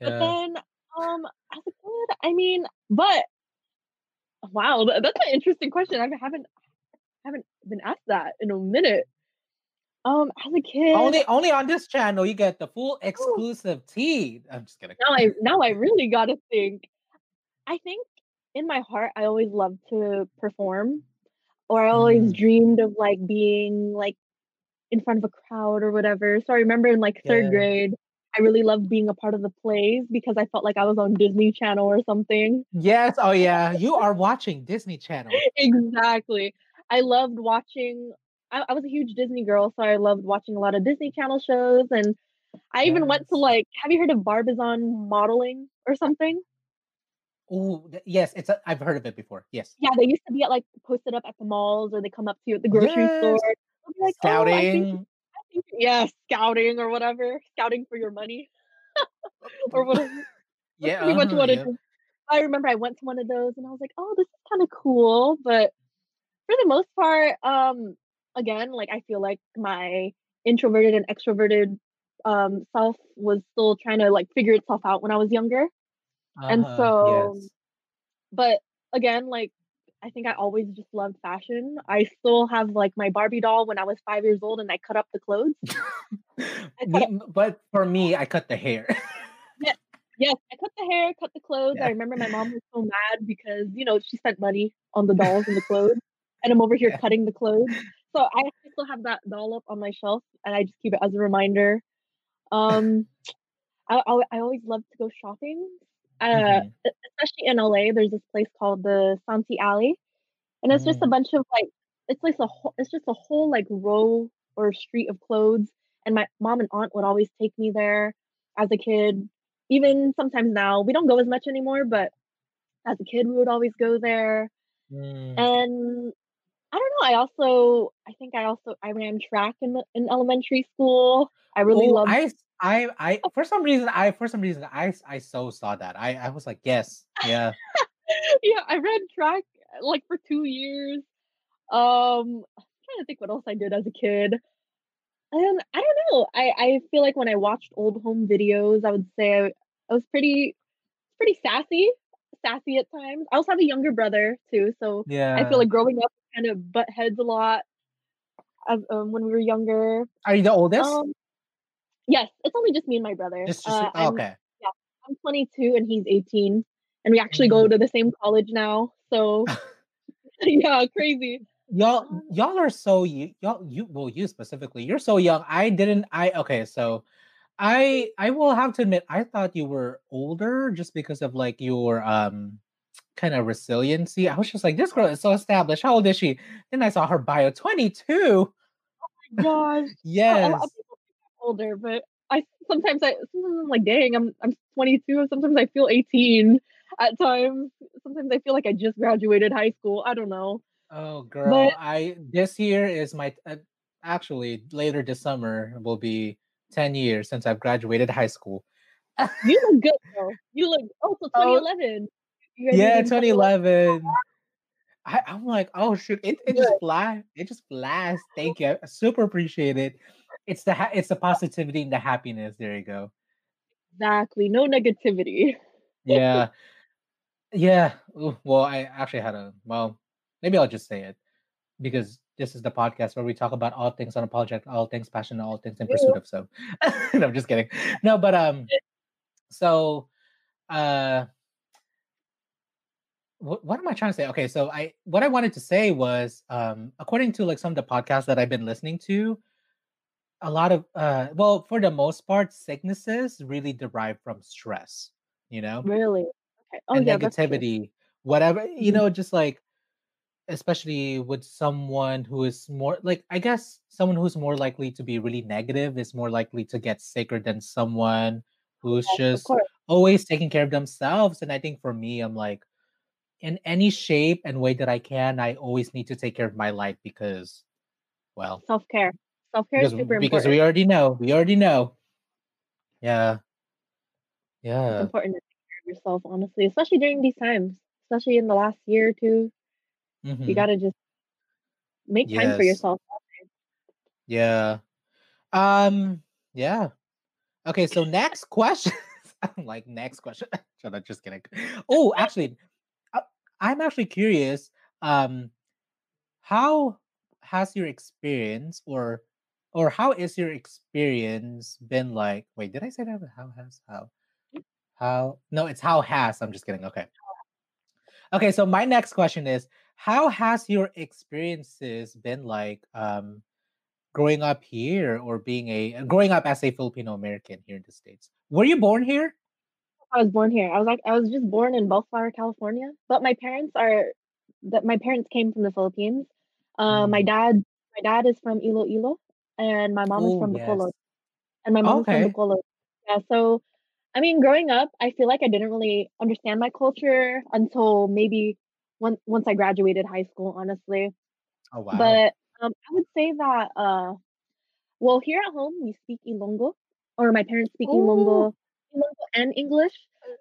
But then um as a kid, I mean, but wow, tha- that's an interesting question. I haven't haven't been asked that in a minute. Um, as a kid, Only only on this channel you get the full oh, exclusive tea. I'm just kidding. now I now I really gotta think. I think in my heart, I always loved to perform, or I always Mm, dreamed of like being like in front of a crowd or whatever. So I remember in like third yeah. grade, I really loved being a part of the plays because I felt like I was on Disney Channel or something. Yes. Oh yeah. You are watching Disney Channel. Exactly. I loved watching. I, I was a huge Disney girl, so I loved watching a lot of Disney Channel shows. And I even went to like, have you heard of Barbizon modeling or something? Oh yes. It's a, I've heard of it before. Yes. Yeah, they used to be at like posted up at the malls or they come up to you at the grocery store. Yes. Be like, oh, I think, Scouting. I think, yeah, scouting or whatever, scouting for your money or whatever. Yeah. pretty much Uh-huh, what it yep. I remember I went to one of those and I was like, oh, this is kind of cool. But for the most part, um, again, like I feel like my introverted and extroverted um self was still trying to like figure itself out when I was younger. And Uh-huh. so, Yes. but again, like I think I always just loved fashion. I still have like my Barbie doll when I was five years old and I cut up the clothes. Me, up, but for me, I cut the hair. yeah, yes, I cut the hair, cut the clothes. I remember my mom was so mad because, you know, she spent money on the dolls and the clothes. And I'm over here Yeah. cutting the clothes. So I still have that doll up on my shelf and I just keep it as a reminder. Um, I, I, I always love to go shopping. Uh, hmm e- especially in LA, there's this place called the Santee Alley, and it's just a Mm. bunch of like, it's like a whole, it's just a whole like row or street of clothes. And my mom and aunt would always take me there as a kid. Even sometimes now, we don't go as much anymore, but as a kid, we would always go there. Mm. And I don't know. I also, I think I also, I ran track in the, in elementary school. I really Oh, loved. I, I, I, for some reason, I, for some reason, I I so saw that. I, I was like, yes, yeah. yeah, I ran track like for two years. Um, I'm trying to think what else I did as a kid. And I don't know. I I feel like when I watched old home videos, I would say I, I was pretty pretty sassy, sassy at times. I also have a younger brother too, so yeah. I feel like growing up kind of butt heads a lot as, um, when we were younger. Are you the oldest? Um, yes, it's only just me and my brother. Just, just, Uh, oh, I'm okay. yeah, I'm 22 and he's 18, and we actually go Mm. to the same college now. So yeah, crazy. y'all, Um, y'all are so you, y'all, you, well, you specifically, you're so young. I didn't, I, okay, so I, I will have to admit, I thought you were older just because of like your, um, kind of resiliency. I was just like, this girl is so established. How old is she? Then I saw her bio, 22. Oh my of Yes. think I'm older, but I sometimes I sometimes I'm like, dang, I'm I'm 22. Sometimes I feel 18 at times. Sometimes I feel like I just graduated high school. I don't know, Oh, but girl, I this year is my uh, actually later this summer will be 10 years since I've graduated high school. you look good though. You look oh, so Oh, 2011. You yeah, 2011. 2011. I, I'm like, oh shoot, it, it just flies. It just flies. Thank you. I super appreciate it. It's the ha- it's the positivity and the happiness. There you go. Exactly. No negativity. Yeah. Yeah. Ooh, well, I actually had a well, maybe I'll just say it because this is the podcast where we talk about all things unapologetic, all things passionate, all things in pursuit of. So, no, I'm just kidding. No, but um, so uh, what, what am I trying to say? Okay, so I what I wanted to say was um, according to like some of the podcasts that I've been listening to, a lot of uh, well, for the most part, sicknesses really derive from stress. You know, Really? Okay. Oh and yeah, negativity, whatever. You Mhm. know, just like especially with someone who is more like I guess someone who's more likely to be really negative is more likely to get sicker than someone who's Yes, just always taking care of themselves. And I think for me, I'm like, in any shape and way that I can, I always need to take care of my life because, well, self care. Self care is super because important. Because we already know, we already know. Yeah, Yeah. It's important to take care of yourself, honestly, especially during these times, especially in the last year or two. You hmm gotta just make time for yourself. Yeah. Um. Yeah. Okay. So next question. I'm like next question. Shut up. Just kidding. Oh, actually, I'm actually curious. Um, how has your experience or or how is your experience been like? Wait, did I say that? How has how how? No, it's how has. I'm just kidding. Okay. Okay. So my next question is, how has your experiences been like? Um, growing up here or being a growing up as a Filipino American here in the States. Were you born here? I was born here. I was like I was just born in Bellflower, California, but my parents are that my parents came from the Philippines. Uh, my Mm. dad my dad is from Iloilo and my mom is Oh, from yes. Bacolod. And my mom is from Okay. Bacolod. Yeah, so I mean, growing up, I feel like I didn't really understand my culture until maybe once once I graduated high school, honestly. Oh, wow. But um, I would say that uh, well, here at home we speak Ilongo, or my parents speak Oh. Ilongo, Ilonggo and English.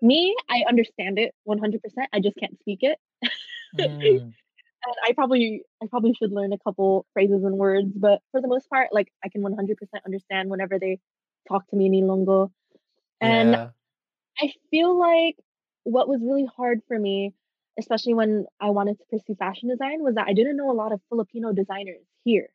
Me, I understand it 100%. I just can't speak it. Mm. I probably I probably should learn a couple phrases and words, but for the most part, like I can 100% understand whenever they talk to me in Ilonggo. And Yeah. I feel like what was really hard for me, especially when I wanted to pursue fashion design, was that I didn't know a lot of Filipino designers here.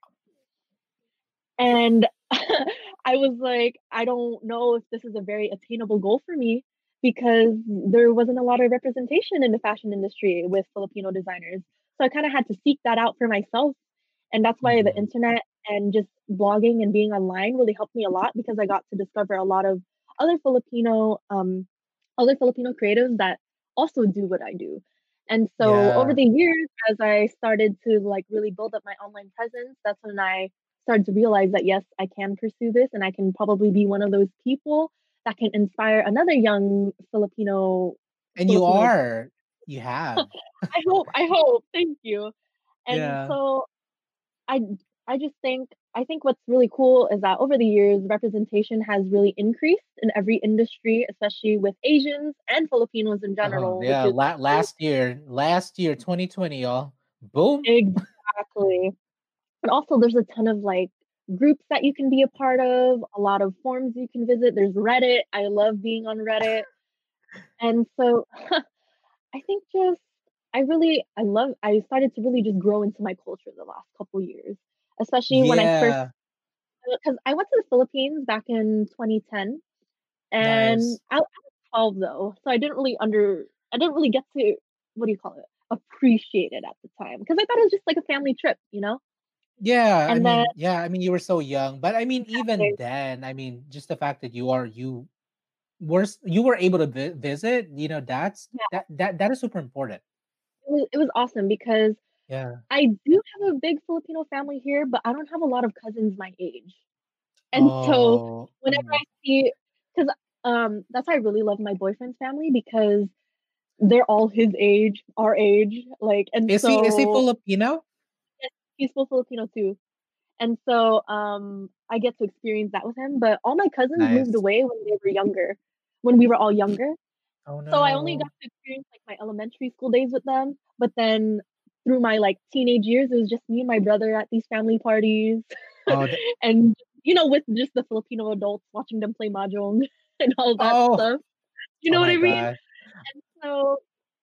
And I was like, I don't know if this is a very attainable goal for me because there wasn't a lot of representation in the fashion industry with Filipino designers. So I kind of had to seek that out for myself. And that's why the Mhm. internet and just blogging and being online really helped me a lot because I got to discover a lot of other Filipino um other Filipino creatives that also do what I do. And so over the years, as I started to like really build up my online presence, that's when I started to realize that yes, I can pursue this and I can probably be one of those people that can inspire another young Filipino And you are. You have. I hope I hope. Thank you. And Yeah. so I I just think I think what's really cool is that over the years representation has really increased in every industry, especially with Asians and Filipinos in Oh, general, yeah. La- last year, last year, 2020, y'all. Boom. exactly. But also there's a ton of like groups that you can be a part of, a lot of forums you can visit. There's Reddit. I love being on Reddit. And so I think just I really I love I started to really just grow into my culture the last couple years, especially when I first because uh, I went to the Philippines back in 2010 and Nice. I, I was 12 though, so I didn't really under I didn't really get to what do you call it appreciate it at the time because I thought it was just like a family trip, you know. Yeah, I And then mean, yeah, I mean, you were so young, but I mean, even then, I mean, just the fact that you are you were you were able to vi- visit, you know, that's yeah, that that that is super important. it was, it was awesome because Yeah. I do have a big Filipino family here, but I don't have a lot of cousins my age. And so Oh, whenever I mm. see, because um, that's why I really love my boyfriend's family because they're all his age, our age, like, and is he is he Filipino? yes, he's full Filipino too. And so um, I get to experience that with him. But all my cousins moved away when they were younger, when we were all younger. Oh So I only got to experience like my elementary school days with them. But then through my like teenage years, it was just me and my brother at these family parties. Oh, and you know, with just the Filipino adults watching them play mahjong and all that oh, stuff. You oh know what I mean? god. So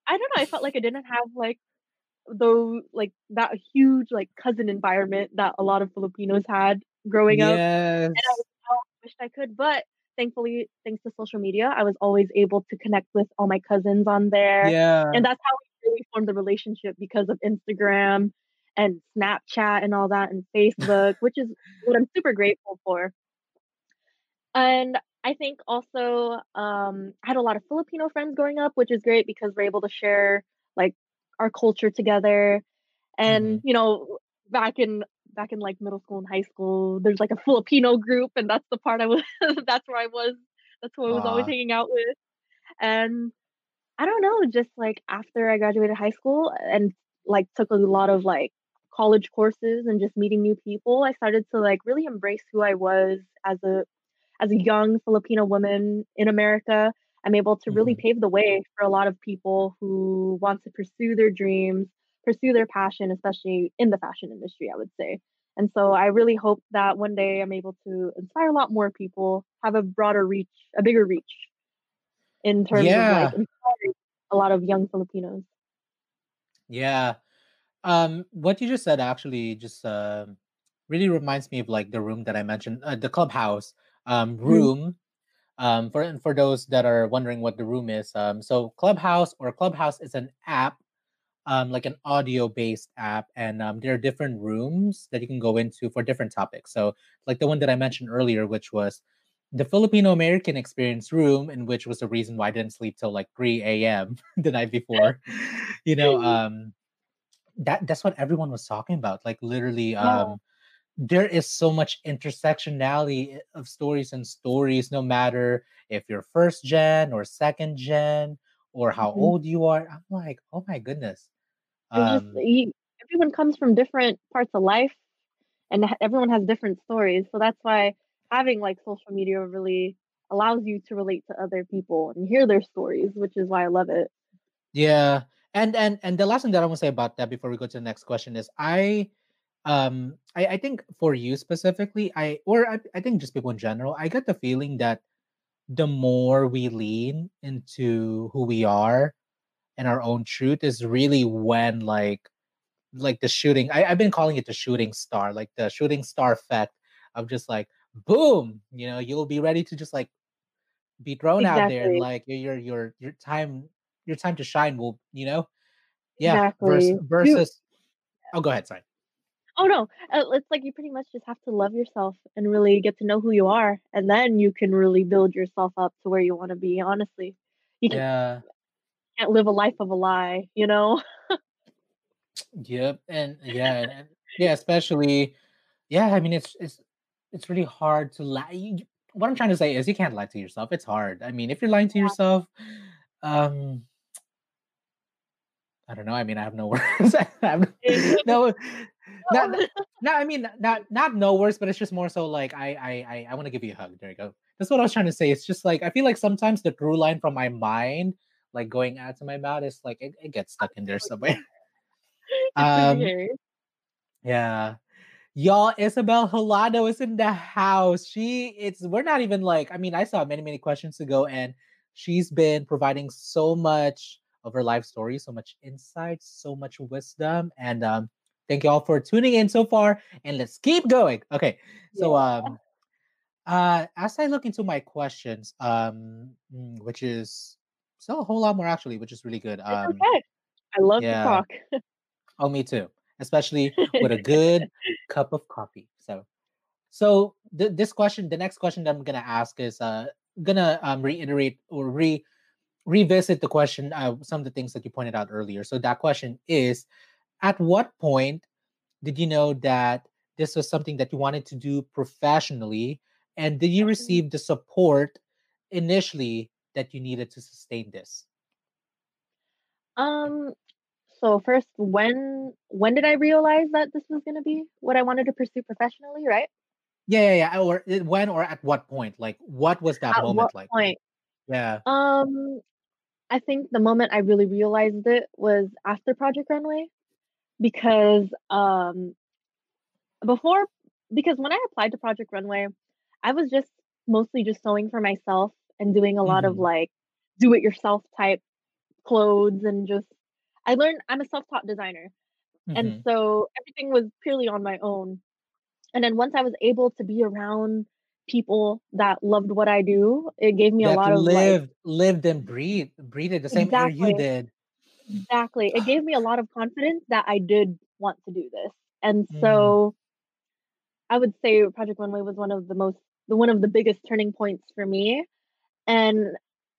I don't know. I felt like I didn't have like though like that huge like cousin environment that a lot of Filipinos had growing up, and I Yes. was I wished I could, but thankfully, thanks to social media, I was always able to connect with all my cousins on there, Yeah. and that's how we really formed the relationship because of Instagram and Snapchat and all that, and Facebook, which is what I'm super grateful for. And I think also, um, I had a lot of Filipino friends growing up, which is great because we're able to share like our culture together. And hmm you know, back in back in like middle school and high school, there's like a Filipino group, and that's the part I was. that's where I was. That's who I was always hanging out with. And I don't know, just like after I graduated high school and like took a lot of like college courses and just meeting new people, I started to like really embrace who I was as a as a young Filipino woman in America. I'm able to really Mhm. pave the way for a lot of people who want to pursue their dreams, pursue their passion, especially in the fashion industry, I would say. And so I really hope that one day I'm able to inspire a lot more people, have a broader reach, a bigger reach in terms of like inspiring a lot of young Filipinos. Yeah. Um, what you just said actually just um really reminds me of like the room that I mentioned, uh, the clubhouse um Mhm. room. Um, for and for those that are wondering what the room is, um, so Clubhouse or Clubhouse is an app, um, like an audio-based app, and um, there are different rooms that you can go into for different topics. So, like the one that I mentioned earlier, which was the Filipino American Experience room, in which was the reason why I didn't sleep till like 3 a.m. the night before. You know, um, that that's what everyone was talking about. Like literally, Yeah. um, there is so much intersectionality of stories and stories, no matter if you're first gen or second gen or how Mhm. old you are. I'm like, oh my goodness. Just Um, you, everyone comes from different parts of life and everyone has different stories. So that's why having like social media really allows you to relate to other people and hear their stories, which is why I love it. yeah. And and and the last thing that I want to say about that before we go to the next question is I um I, I think for you specifically, I or I, I think just people in general, I get the feeling that the more we lean into who we are and our own truth is really when like like the shooting I, i've been calling it the shooting star like the shooting star effect of just like boom you know you'll be ready to just like be thrown out there and like your your your time your time to shine will you know? Yeah versus Exactly. You versus oh go ahead sorry oh no, uh, it's like you pretty much just have to love yourself and really get to know who you are and then you can really build yourself up to where you want to be, honestly. You can, yeah can't live a life of a lie, you know? yep and yeah and, yeah especially yeah i mean it's it's it's really hard to lie what i'm trying to say is you can't lie to yourself it's hard i mean if you're lying to yourself um I don't know. I mean, I have no words. I have no, not, not. I mean, not not no words, but it's just more so like I I I, I want to give you a hug. There you go. That's what I was trying to say. It's just like I feel like sometimes the through line from my mind, like going out to my mouth, is like it, it gets stuck in there somewhere. Um, yeah, y'all. Ysabel Hilado is in the house. She it's we're not even like. I mean, I saw many many questions ago, and she's been providing so much of her life story, so much insight, so much wisdom, and um, thank you all for tuning in so far. And let's keep going. Okay, so Yeah. um, uh, as I look into my questions, um, mm, which is still a whole lot more actually, which is really good. Um, okay. I love to talk. Oh, me too. Especially with a good cup of coffee. So, so th- this question, the next question that I'm gonna ask is uh gonna um reiterate or re revisit the question, uh, some of the things that you pointed out earlier. So that question is, at what point did you know that this was something that you wanted to do professionally, and did you receive the support initially that you needed to sustain this? Um, so first, when when did I realize that this was gonna be what I wanted to pursue professionally, right? Yeah, yeah, yeah. Or uh, when or at what point? Like, what was that At what moment like? point? Yeah. Um, I think the moment I really realized it was after Project Runway because um before because when I applied to Project Runway, I was just mostly just sewing for myself and doing a lot of Mhm, like do it yourself type clothes and just I learned I'm a self-taught designer. And mhm. so everything was purely on my own. And then once I was able to be around people that loved what I do, it gave me a That lot of like lived lived and breathed breathed the same air you did. Exactly. It gave me a lot of confidence that I did want to do this. And Mm, so I would say Project Runway was one of the most the one of the biggest turning points for me. And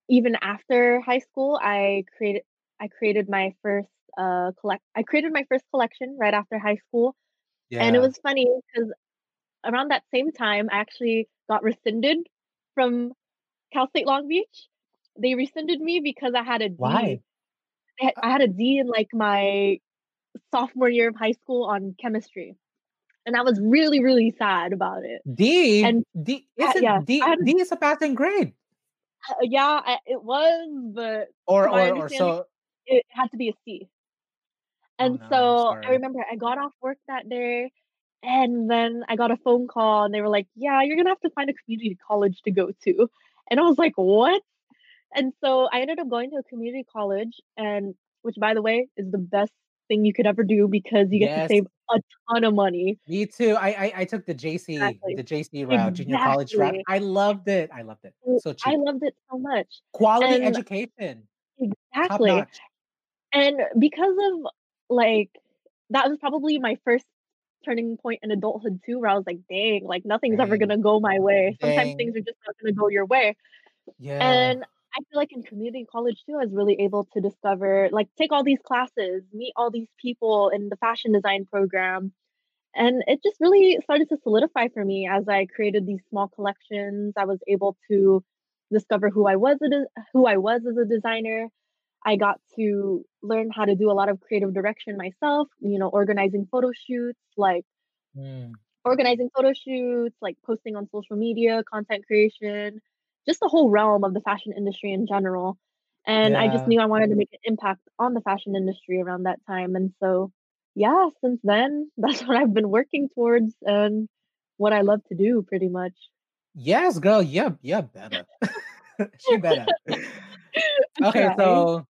even after high school, I created I created my first uh collect I created my first collection right after high school. And it was funny because around that same time, I actually got rescinded from Cal State Long Beach. they rescinded me because I had a D. Why? I had, I had a D in like my sophomore year of high school on chemistry. And I was really, really sad about it. D And D isn't yeah, D had D is a passing grade. uh, yeah, I, it was, but Or or or so it had to be a C. oh And no, so I remember I got off work that day and then I got a phone call and they were like, Yeah, you're gonna have to find a community college to go to. And I was like, What? And so I ended up going to a community college and which by the way is the best thing you could ever do because you get to save a ton of money. me too. I, I I took the JC Exactly. the JC route, junior college route. I loved it. I loved it. So So I loved it so much. Quality And education. Exactly. And because of like that was probably my first turning point in adulthood too, where I was like, dang, like nothing's ever gonna go my way. Sometimes Dang. things are just not gonna go your way. Yeah. And I feel like in community college too, I was really able to discover, like, take all these classes, meet all these people in the fashion design program. And it just really started to solidify for me as I created these small collections. I was able to discover who I was, a who I was as a designer. I got to learn how to do a lot of creative direction myself, you know, organizing photo shoots, like Mm. organizing photo shoots, like posting on social media, content creation, just the whole realm of the fashion industry in general. And I just knew I wanted to make an impact on the fashion industry around that time. And so, yeah, since then, that's what I've been working towards and what I love to do pretty much. Yes, girl. Yeah, yeah, better. she better. Okay, trying. so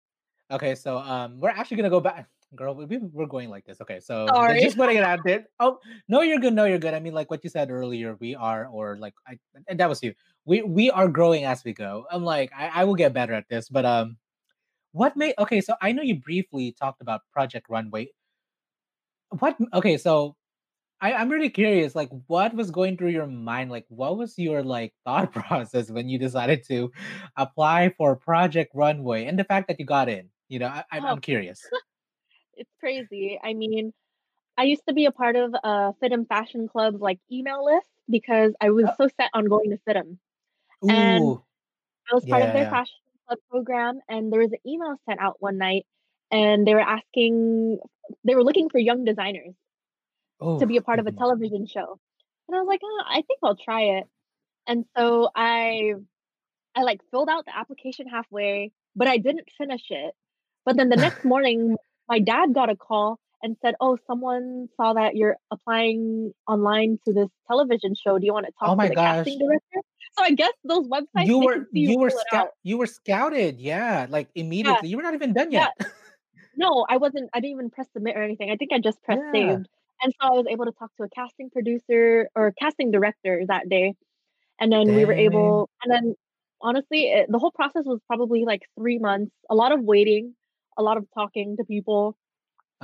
okay, so um, we're actually gonna go back. Girl, we, we- we're going like this. Okay, so Sorry. just putting it out there. Oh no, you're good. No, you're good. I mean, like what you said earlier, we are, or like I, and that was you. We we are growing as we go. I'm like, I, I will get better at this. But um, what made? Okay, so I know you briefly talked about Project Runway. What? Okay, so I, I'm really curious, like what was going through your mind? Like what was your like thought process when you decided to apply for Project Runway and the fact that you got in? You know, I, I'm, Oh, I'm curious. it's crazy. I mean, I used to be a part of uh, FIDM Fashion Club's like email list because I was Uh, so set on going to FIDM. And Ooh, I was part of their yeah. fashion club program, and there was an email sent out one night, and they were asking, they were looking for young designers to Oh, be a part of a mhm. television show. And I was like, oh, I think I'll try it. And so I, I like filled out the application halfway, but I didn't finish it. But then the next morning, my dad got a call and said, "Oh, someone saw that you're applying online to this television show. Do you want to Oh talk to my the casting director?" So I guess those websites You were you you were scout you were scouted, yeah, like Yeah, immediately. You were not even done yeah. yet. No, I wasn't. I didn't even press submit or anything. I think I just pressed Yeah. saved. And so I was able to talk to a casting producer or casting director that day. And then we were able, and then honestly, it, the whole process was probably like three months, a lot of waiting, a lot of talking to people.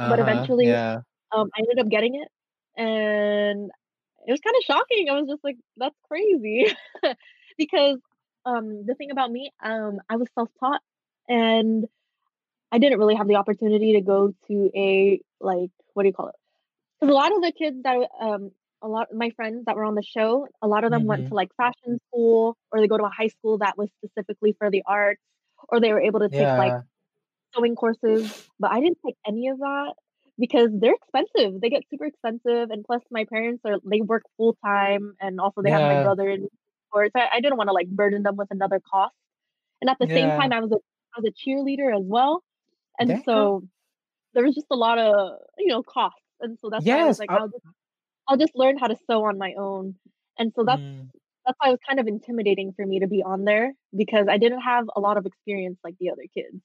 But Uh-huh. eventually, Yeah. um, I ended up getting it. And it was kind of shocking. I was just like, that's crazy. because um, the thing about me, um, I was self taught and I didn't really have the opportunity to go to a, like, what do you call it? Because a lot of the kids that, um, a lot of my friends that were on the show, a lot of them went hmm to like fashion school or they go to a high school that was specifically for the arts or they were able to take like Yeah. Sewing courses, but I didn't take any of that because they're expensive. They get super expensive, and plus my parents are they work full time, and also they have my brother in sports. I, I didn't want to like burden them with another cost. And at the same time, I was a I was a cheerleader as well, and girl. so there was just a lot of you know costs, and so that's why I was Yes. like, I, I'll just I'll just learn how to sew on my own. And so that's mm, that's why it was kind of intimidating for me to be on there because I didn't have a lot of experience like the other kids.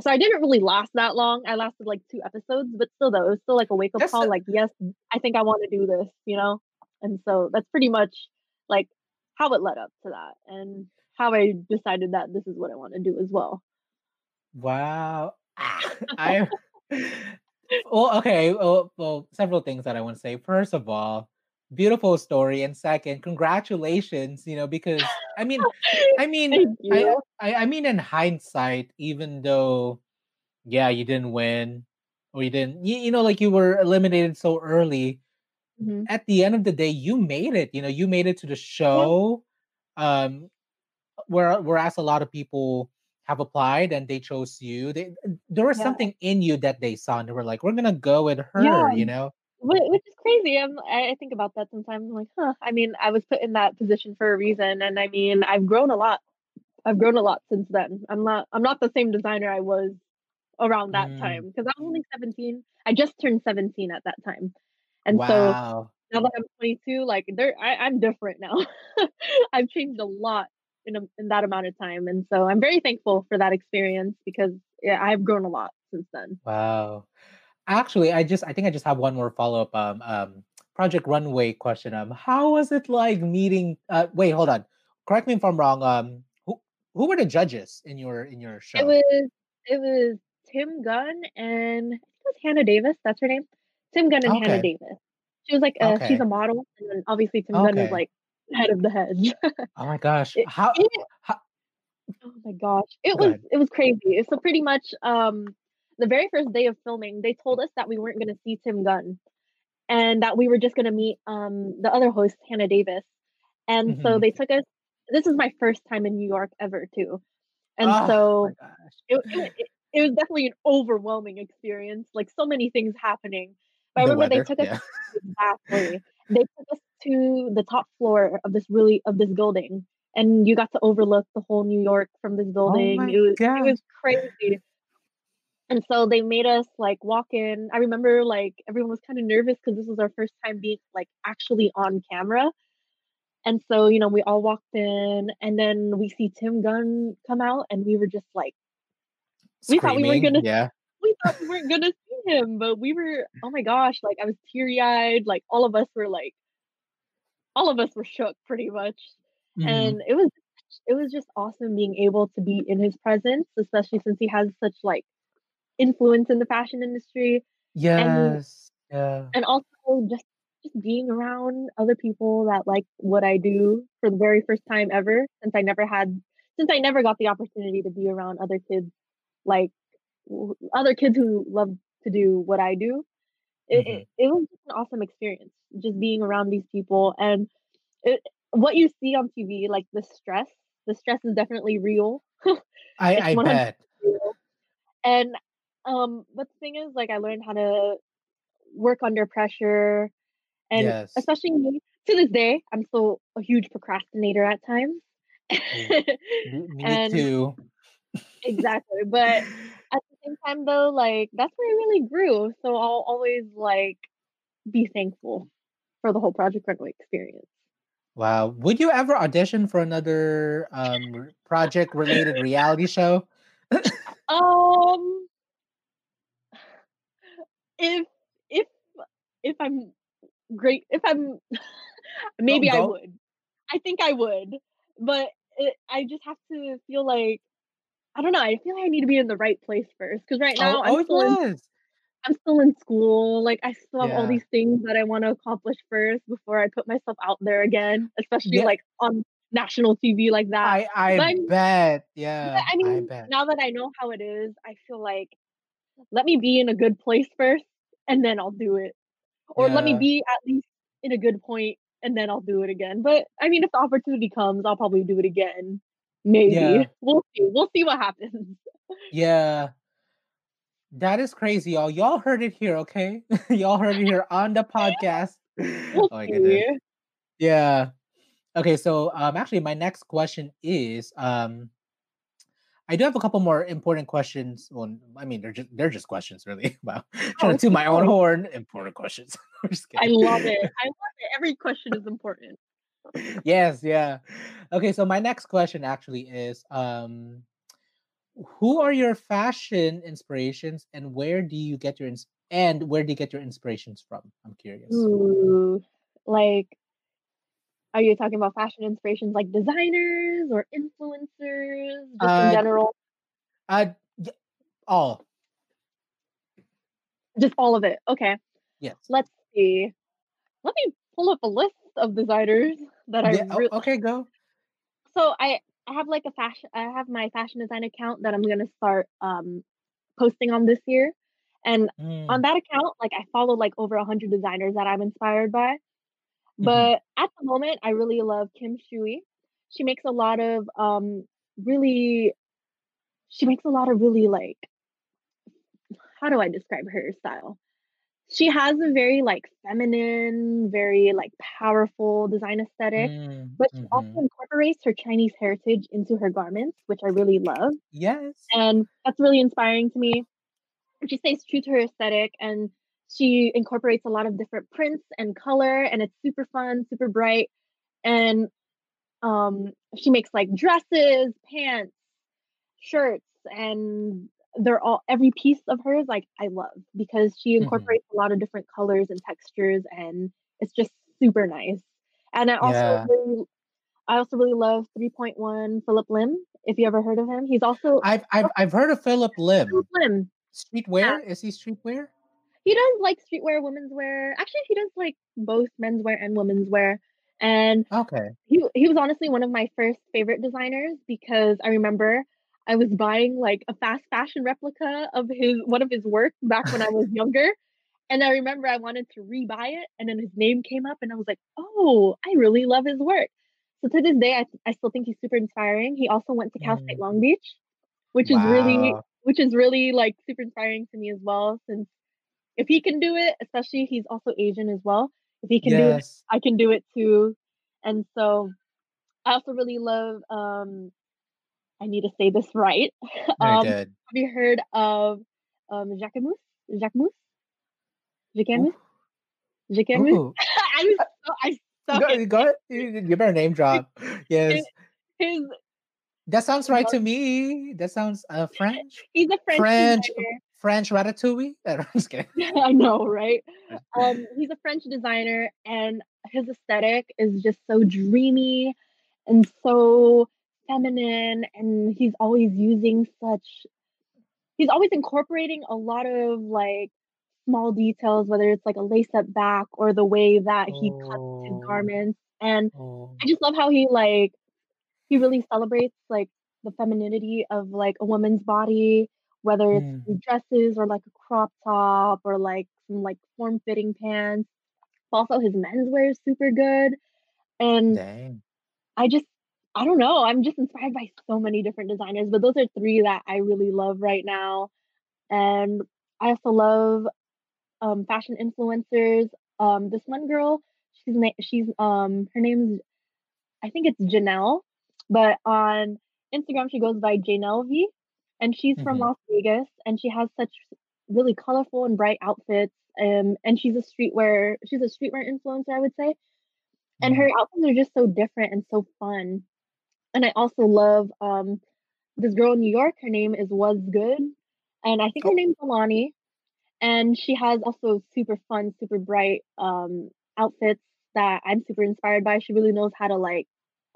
So I didn't really last that long. I lasted like two episodes, but still though, it was still like a wake up call, like, yes, I think I want to do this, you know? And so that's pretty much like how it led up to that and how I decided that this is what I want to do as well. wow. I well, okay. Well, well, several things that I want to say. First of all, beautiful story, and second, congratulations. You know, because I mean, I mean, I. I, I mean, in hindsight, even though, yeah, you didn't win, or you didn't, you, you know, like you were eliminated so early. hmm At the end of the day, you made it. You know, you made it to the Yeah. show. Um, where whereas a lot of people have applied and they chose you. They, there was Yeah. something in you that they saw and they were like, we're gonna go with her, Yeah. you know? Whi- Which is crazy. I'm, I think about that sometimes. I'm like, huh. I mean, I was put in that position for a reason, and I mean, I've grown a lot. I've grown a lot since then. I'm not. I'm not the same designer I was around that Mm. time because I was only 17. I just turned 17 at that time, and so now that I'm 22, like there, I, I'm different now. I've changed a lot in a, in that amount of time, and so I'm very thankful for that experience because yeah, I've grown a lot since then. Wow. Actually, I just I think I just have one more follow-up um um Project Runway question. Um how was it like meeting uh wait, hold on. Correct me if I'm wrong. Um who who were the judges in your in your show? It was it was Tim Gunn and I think it was Hannah Davis. That's her name. Tim Gunn and Hannah Davis. She was like uh, she's a model, and then obviously Tim Gunn was like head of the heads. Oh my gosh. it, How, it, how oh my gosh, it go was ahead. it was crazy. So pretty much, um, the very first day of filming, they told us that we weren't going to see Tim Gunn, and that we were just going to meet um the other host, Hannah Davis. And so hmm they took us. This is my first time in New York ever too, and Oh so it, it, it, it was definitely an overwhelming experience like so many things happening but i The remember they weather. took us Yeah. exactly they took us to the top floor of this really of this building and you got to overlook the whole new york from this Oh building my it was it was crazy and so they made us like walk in i remember like everyone was kind of nervous because this was our first time being like actually on camera and so you know we all walked in and then we see tim gunn come out and we were just like we thought we weren't gonna Yeah. we thought we weren't gonna see him, but we were. Oh my gosh! Like I was teary eyed. Like all of us were like, all of us were shook pretty much, hmm and it was it was just awesome being able to be in his presence, especially since he has such like influence in the fashion industry, and Yes. Yeah. and also just just being around other people that like what I do for the very first time ever, since I never had since I never got the opportunity to be around other kids like other kids who love to do what I do. It, hmm it, it was an awesome experience just being around these people and it, what you see on TV, like the stress, the stress is definitely real. I I bet. real. And um, but the thing is, like I learned how to work under pressure, and Yes. especially me to this day, I'm still a huge procrastinator at times. Me, me too. exactly, but at the same time though like that's where I really grew so i'll always like be thankful for the whole project runway experience Wow. Would you ever audition for another um project related reality show? um if if if i'm great if i'm maybe i would i think i would but it, i just have to feel like i don't know i feel like i need to be in the right place first because right Oh, now i'm oh still in. I'm still in school. Like I still have all these things that I want to accomplish first before I put myself out there again, especially Yeah. like on national TV like that. I I bet. Yeah. I I mean, bet. now that I know how it is, I feel like let me be in a good place first and then I'll do it. Or let me be at least in a good point and then I'll do it again. But I mean, if the opportunity comes, I'll probably do it again. Maybe. Yeah. We'll see. We'll see what happens. Yeah. That is crazy, y'all. Y'all heard it here, okay? y'all heard it here on the podcast. We'll Oh my goodness. Yeah. Okay, so um actually my next question is um I do have a couple more important questions. Well, I mean, they're just they're just questions, really. Wow, trying Oh, to toot my own horn. Important questions. I love it. I love it. Every question is important. yes, yeah. Okay, so my next question actually is um who are your fashion inspirations and where do you get your ins- and where do you get your inspirations from? I'm curious. Ooh, like, are you talking about fashion inspirations like designers or influencers, just in Uh general? uh all. Just all of it. Okay, Yes. let's see. Let me pull up a list of designers that I Yeah, okay, go. So I I have like a fashion. I have my fashion design account that I'm gonna start um posting on this year, and on Mm, that account, like I follow like over a hundred designers that I'm inspired by. Mhm. But at the moment, I really love Kim Shui. She makes a lot of um really she makes a lot of really like how do I describe her style? She has a very like feminine, very like powerful design aesthetic, Mm, but she also mhm. incorporates her Chinese heritage into her garments, which I really love. Yes. And that's really inspiring to me. She stays true to her aesthetic and she incorporates a lot of different prints and color, and it's super fun, super bright. And um, she makes like dresses, pants, shirts, and they're all every piece of hers like I love because she Mhm. incorporates a lot of different colors and textures, and it's just super nice. And I also Yeah. really, I also really love 3.1 Phillip Lim. If you ever heard of him, he's also I've I've I've heard of Phillip Phillip Lim. Lim. Yeah. Streetwear? Is he streetwear? He does like streetwear, women's wear. Actually, he does like both menswear and women's wear. And Okay. he he was honestly one of my first favorite designers because I remember I was buying like a fast fashion replica of his one of his work back when I was younger. And I remember I wanted to rebuy it, and then his name came up, and I was like, "Oh, I really love his work." So to this day, I, I still think he's super inspiring. He also went to Cal State Mm. Long Beach, which is really which is really like super inspiring to me as well since if he can do it, especially he's also Asian as well. If he can do it, I can do it too. And so I also really love um I need to say this right. Very um have you heard of um Jacquemus? Jacquemus? Jacquemus? Jacquemus? I so I You suck got you got. You you you better name drop. his, Yes. his That sounds right to me. That sounds uh French. he's a French French. French ratatouille. I'm just kidding. I know, right? Um, he's a French designer, and his aesthetic is just so dreamy and so feminine. And he's always using such, he's always incorporating a lot of like small details, whether it's like a lace up back or the way that he cuts his Oh. garments. And Oh. I just love how he like, he really celebrates like the femininity of like a woman's body, whether it's Mm. dresses or like a crop top or like some like form fitting pants. Also, his menswear is super good. And Dang. I just, I don't know, I'm just inspired by so many different designers, but those are three that I really love right now. And I also love um, fashion influencers. Um, this one girl, she's na- she's um her name's I think it's Janelle, but on Instagram she goes by Janelle V, and she's from Mhm. Las Vegas, and she has such really colorful and bright outfits. Um, and she's a streetwear she's a streetwear influencer, I would say. And her Mm. outfits are just so different and so fun. And I also love um this girl in New York. Her name is Was Good, and I think her Oh. name's Alani and she has also super fun, super bright um, outfits that I'm super inspired by. She really knows how to like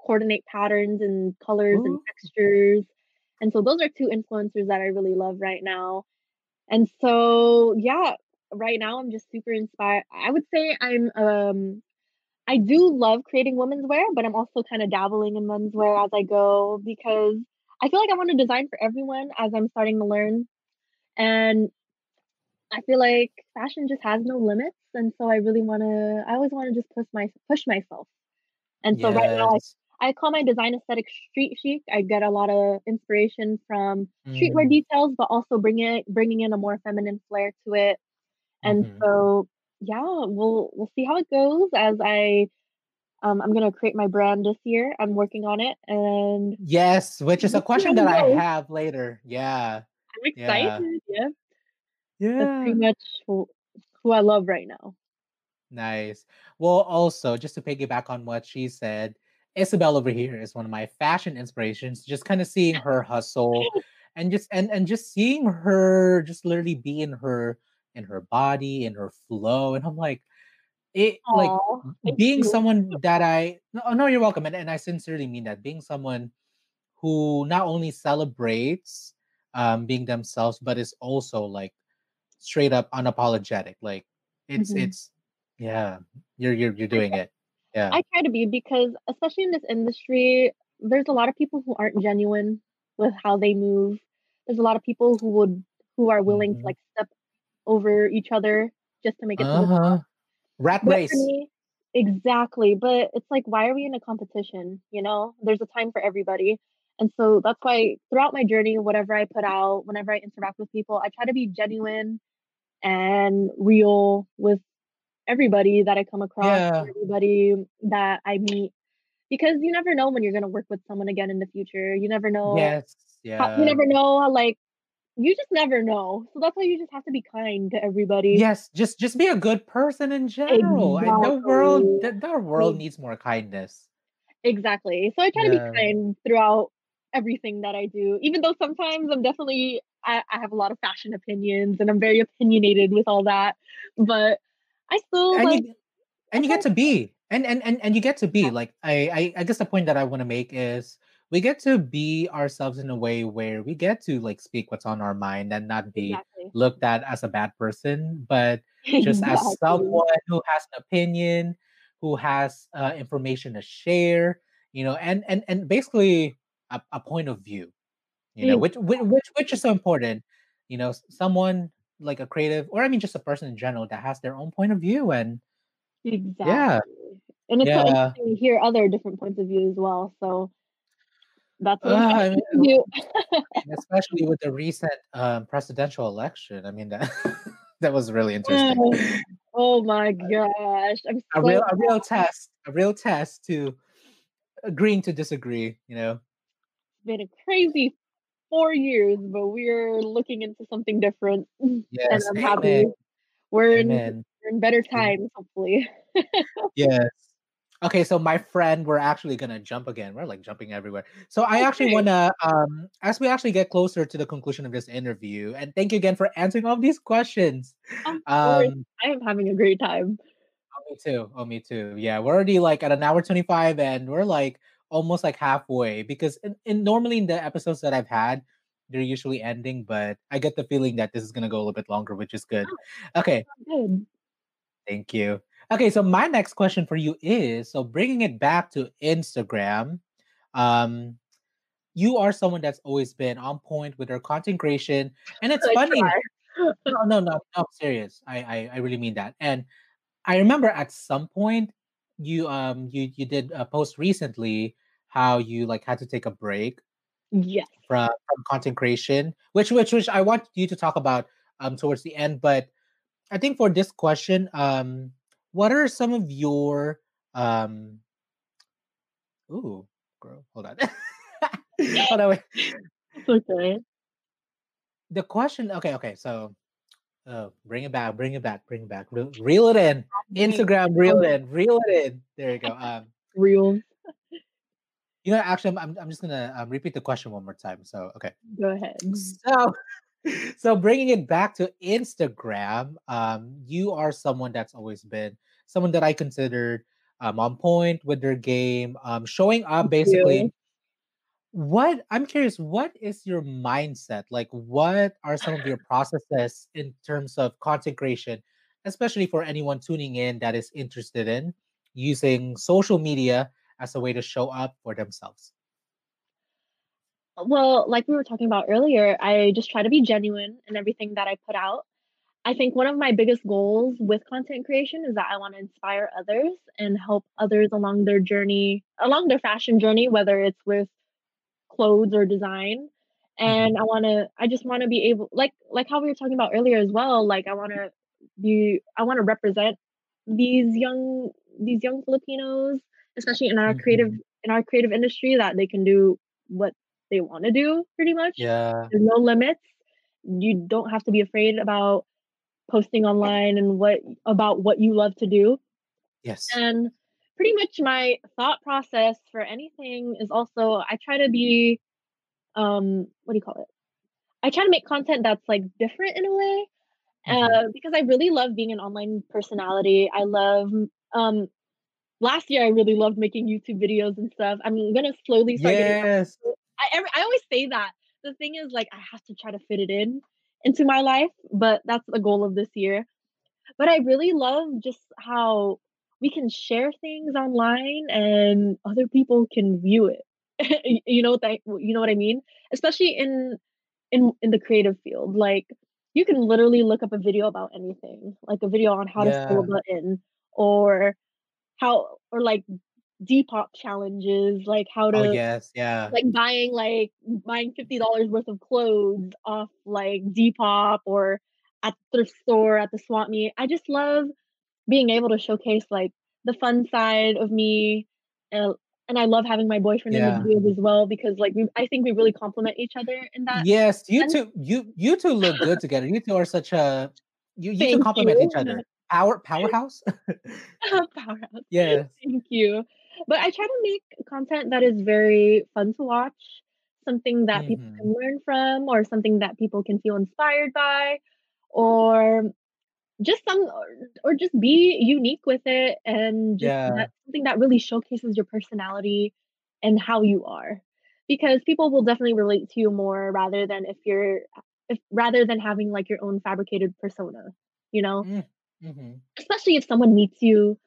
coordinate patterns and colors and textures. And so those are two influencers that I really love right now. And so yeah, right now I'm just super inspired. I would say I'm um I do love creating women's wear, but I'm also kind of dabbling in men's wear as I go because I feel like I want to design for everyone as I'm starting to learn. And I feel like fashion just has no limits, and so I really wanna I always wanna just push my push myself. And so right now I I call my design aesthetic street chic. I get a lot of inspiration from streetwear Mm. details, but also bring it bringing in a more feminine flair to it. And Mhm. so yeah, we'll we'll see how it goes as I um, I'm gonna create my brand this year. I'm working on it, and Yes, which is a we'll see how question that I have later. Yeah. I'm excited. Yeah. Yeah, that's pretty much who, who I love right now. Nice. Well, also, just to piggyback on what she said, Ysabel over here is one of my fashion inspirations. Just kind of seeing her hustle and just and and just seeing her just literally be in her in her body, in her flow. And I'm like, it like being you. someone that I no, no, you're welcome. And, and I sincerely mean that. Being someone who not only celebrates um being themselves, but is also like straight up unapologetic. Like it's Mhm. it's yeah, you're you're you're doing it. Yeah. I try to be because especially in this industry, there's a lot of people who aren't genuine with how they move. There's a lot of people who would who are willing to Mhm. like step over each other just to make it to. Uh-huh. Rat But race. me exactly, but it's like, why are we in a competition, you know? There's a time for everybody. And so that's why throughout my journey, whatever I put out, whenever I interact with people, I try to be genuine and real with everybody that I come across, Yeah. everybody that I meet, because you never know when you're gonna work with someone again in the future. You never know Yes. how, you never know how, like you just never know. So that's why you just have to be kind to everybody. Yes. Just just be a good person in general. I, the world Exactly. the, the world needs more kindness. Exactly. So I try to be kind throughout everything that I do, even though sometimes I'm definitely I, I have a lot of fashion opinions and I'm very opinionated with all that. But I still And like you and you get to be and and and, and you get to be like I, I i guess the point that i want to make is we get to be ourselves in a way where we get to like speak what's on our mind and not be exactly. looked at as a bad person but just as someone who has an opinion who has uh, information to share you know and and and basically a, a point of view you know which, which which which is so important you know someone like a creative or i mean just a person in general that has their own point of view and yeah Exactly. And it's so interesting to hear other different points of view as well. So that's Uh, what I'm I mean, to do. and especially with the recent um, presidential election. I mean that that was really interesting. Oh, oh my gosh. I'm A real a real test, a real test to agreeing to disagree. You know. been a crazy four years, but we're looking into something different. And I'm Amen. happy we're in we're in better Amen. times, hopefully. Yes. Okay, so my friend, we're actually gonna jump again. We're like jumping everywhere. So I actually wanna, um, as we actually get closer to the conclusion of this interview, and thank you again for answering all these questions. Um, I am having a great time. Oh, me too. Oh, me too. Yeah, we're already like at an hour 25 and we're like almost like halfway because in, in normally in the episodes that I've had, they're usually ending, but I get the feeling that this is gonna go a little bit longer, which is good. Oh, Okay, good. thank you. Okay, so my next question for you is so bringing it back to Instagram, um, you are someone that's always been on point with their content creation, and it's I funny. No, no, no, no, I'm serious. I, I, I really mean that. And I remember at some point you um you you did a post recently how you like had to take a break Yes. from from content creation, which which which I want you to talk about um towards the end. But I think for this question, um, what are some of your um ooh girl, hold on. hold on, wait. It's okay. The question, okay, okay, so uh bring it back, bring it back, bring it back. Reel, reel it in. Instagram, reel it in, reel it in. There you go. Um real. You know, actually, I'm I'm I'm just gonna um, repeat the question one more time. So, okay. Go ahead. So, so bringing it back to Instagram, um, you are someone that's always been someone that I considered um, on point with their game, um, showing up basically. What I'm curious, what is your mindset? Like, what are some of your processes in terms of content creation, especially for anyone tuning in that is interested in using social media as a way to show up for themselves? Well, like we were talking about earlier, I just try to be genuine in everything that I put out. I think one of my biggest goals with content creation is that I want to inspire others and help others along their journey, along their fashion journey, whether it's with clothes or design. And Mhm. I want to, I just want to be able, like, like how we were talking about earlier as well. Like, I want to be, I want to represent these young, these young Filipinos, especially in our creative, Mhm. in our creative industry, that they can do what they want to do. Pretty much, Yeah. there's no limits. You don't have to be afraid about posting online and what about what you love to do. Yes. And pretty much my thought process for anything is also I try to be um what do you call it? I try to make content that's like different in a way. Mhm. Uh because I really love being an online personality. I love um last year I really loved making YouTube videos and stuff. I'm gonna slowly start Yes. it. I every, I always say that. The thing is like I have to try to fit it in into my life, but that's the goal of this year. But I really love just how we can share things online and other people can view it. You know that you know what I mean? Especially in in in the creative field. Like you can literally look up a video about anything, like a video on how to sew a button or how or like Depop challenges, like how to Oh to yes, yeah. like buying like buying fifty dollars worth of clothes off like Depop or at the thrift store at the swap meet. I just love being able to showcase like the fun side of me, and and I love having my boyfriend in the Yeah. videos as well because like we, I think we really complement each other in that Yes, you sense. two you you two look good together. You two are such a you you two complement you. each other. Power powerhouse? Powerhouse. Yes. Thank you. But I try to make content that is very fun to watch, something that people Mhm. can learn from, or something that people can feel inspired by, or just some or, or just be unique with it and just Yeah. that something that really showcases your personality and how you are. Because people will definitely relate to you more rather than if you're if rather than having like your own fabricated persona, you know? Mm, mhm. Especially if someone meets you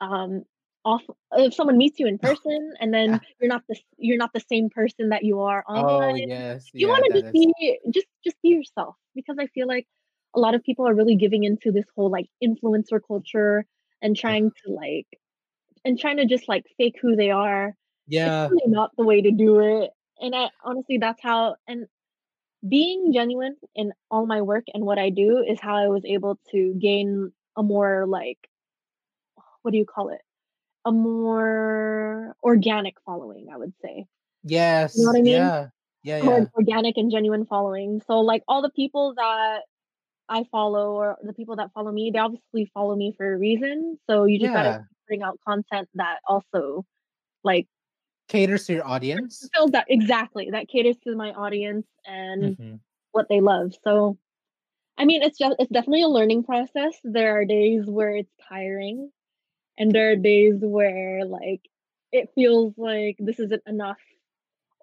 um off if someone meets you in person and Yeah. then you're not the you're not the same person that you are Oh, yes. you Yeah, want to just is be just just be yourself because i feel like a lot of people are really giving into this whole like influencer culture and trying to like and trying to just like fake who they are Yeah. it's yeah. really not the way to do it and i honestly that's how and being genuine in all my work and what i do is how i was able to gain a more like what do you call it a more organic following, I would say. Yes. You know what I mean? Yeah. Yeah, yeah. organic and genuine following. So, like, all the people that I follow or the people that follow me, they obviously follow me for a reason. So you just gotta bring out content that also, like, Caters to your audience. fulfills that exactly, that caters to my audience and Mhm. what they love. So, I mean, it's just it's definitely a learning process. There are days where it's tiring, and there are days where, like, it feels like this isn't enough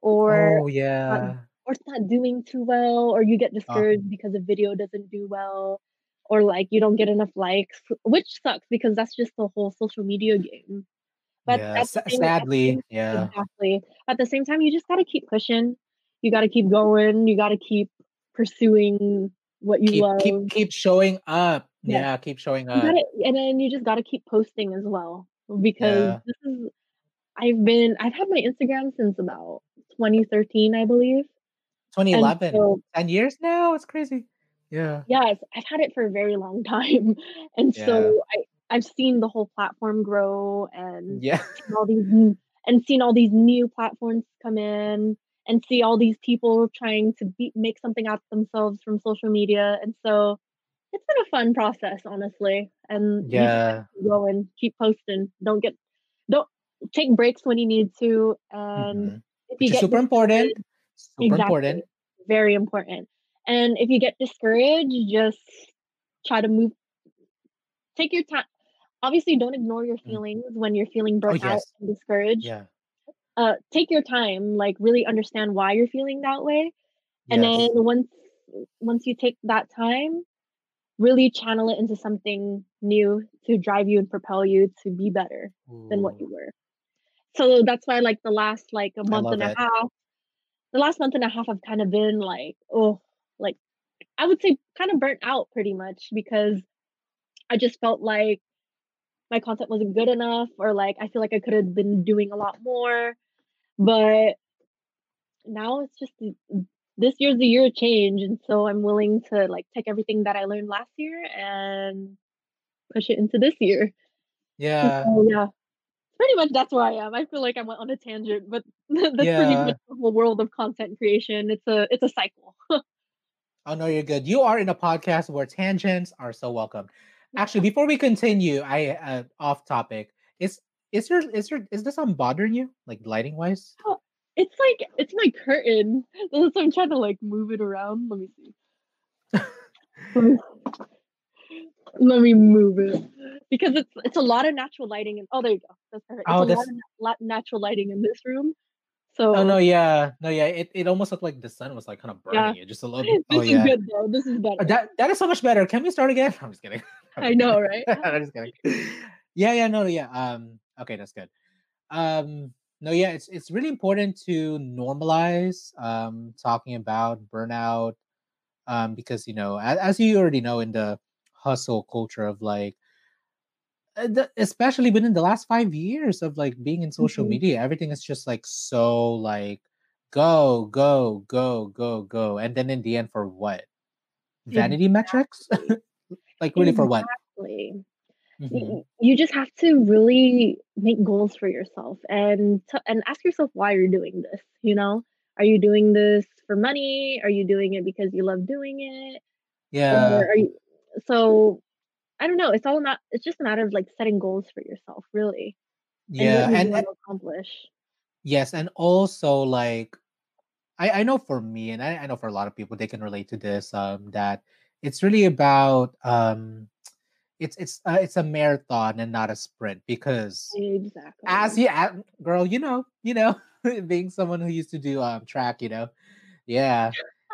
or Oh, not yeah. or it's not doing too well, or you get Uh, discouraged because a video doesn't do well, or like you don't get enough likes, which sucks because that's just the whole social media game. But yeah. at the same sadly, same yeah. exactly. At the same time, you just gotta keep pushing. You gotta keep going. You gotta keep pursuing what you Keep keep love. keep showing up. Yes. Yeah, keep showing up. gotta and then you just gotta keep posting as well because Yeah. this is I've been I've had my Instagram since about 2013, I believe. 2011. so 10 years now? It's crazy. Yeah. yes, I've had it for a very long time. And Yeah. so I I've seen the whole platform grow and Yeah. seen all these n- and seen all these new platforms come in and see all these people trying to be, make something out of themselves from social media. And so it's been a fun process, honestly. And you just gotta Yeah. go and keep posting. Don't get don't take breaks when you need to. And Mhm. if you Which get super important. Super exactly, important. very important. And if you get discouraged, just try to move. Take your time. Obviously, don't ignore your Mm. feelings when you're feeling Oh, burnt out and discouraged. Yeah. Uh, take your time. Like really understand why you're feeling that way. And then once once you take that time, really channel it into something new to drive you and propel you to be better than what you were. So that's why like the last like a month and a half, the last month and a half I've kind of been like, oh, like I would say kind of burnt out pretty much because I just felt like my content wasn't good enough or like I feel like I could have been doing a lot more. But now it's just this year's the year of change and so I'm willing to like take everything that I learned last year and push it into this year. Yeah. so yeah, pretty much that's where I am. I feel like I went on a tangent, but that's pretty much the whole world of content creation. It's a it's a cycle. Oh no, you're good. You are in a podcast where tangents are so welcome. Actually, before we continue, I uh, off topic. Is is your is your is this on bothering you? Like lighting wise? Oh, It's like it's my curtain. So I'm trying to like move it around. Let me see. Let me, move it because it's it's a lot of natural lighting and oh there you go. That's perfect. It's Oh, a lot of natural lighting in this room. So oh no, yeah. No, yeah. It, it almost looked like the sun was like kind of yeah, burning it just a little bit. Oh this is yeah. good though. This is Uh, better. That that is so much better. Can we start again? I'm just kidding. I know, right? I'm just kidding. Yeah, yeah, no, yeah. Um, okay, that's good. Um, no, yeah, it's it's really important to normalize um talking about burnout um because you know as, as you already know in the hustle culture of like uh, the, especially within the last five years of like being in social Mhm. media, everything is just like so like go, go, go, go, go, and then in the end, for what? Vanity metrics? Exactly. like really for what? Exactly. Mhm. You just have to really make goals for yourself and t- and ask yourself why you're doing this. You know, are you doing this for money? Are you doing it because you love doing it? Yeah, Or are you? So I don't know. It's all not. It's just a matter of like setting goals for yourself, really, and yeah, you and, and accomplish. yes, and also like I I know for me, and I, I know for a lot of people, they can relate to this. Um, that it's really about um, it's it's uh, it's a marathon and not a sprint because as you a- girl, you know, you know, being someone who used to do um track, you know, yeah.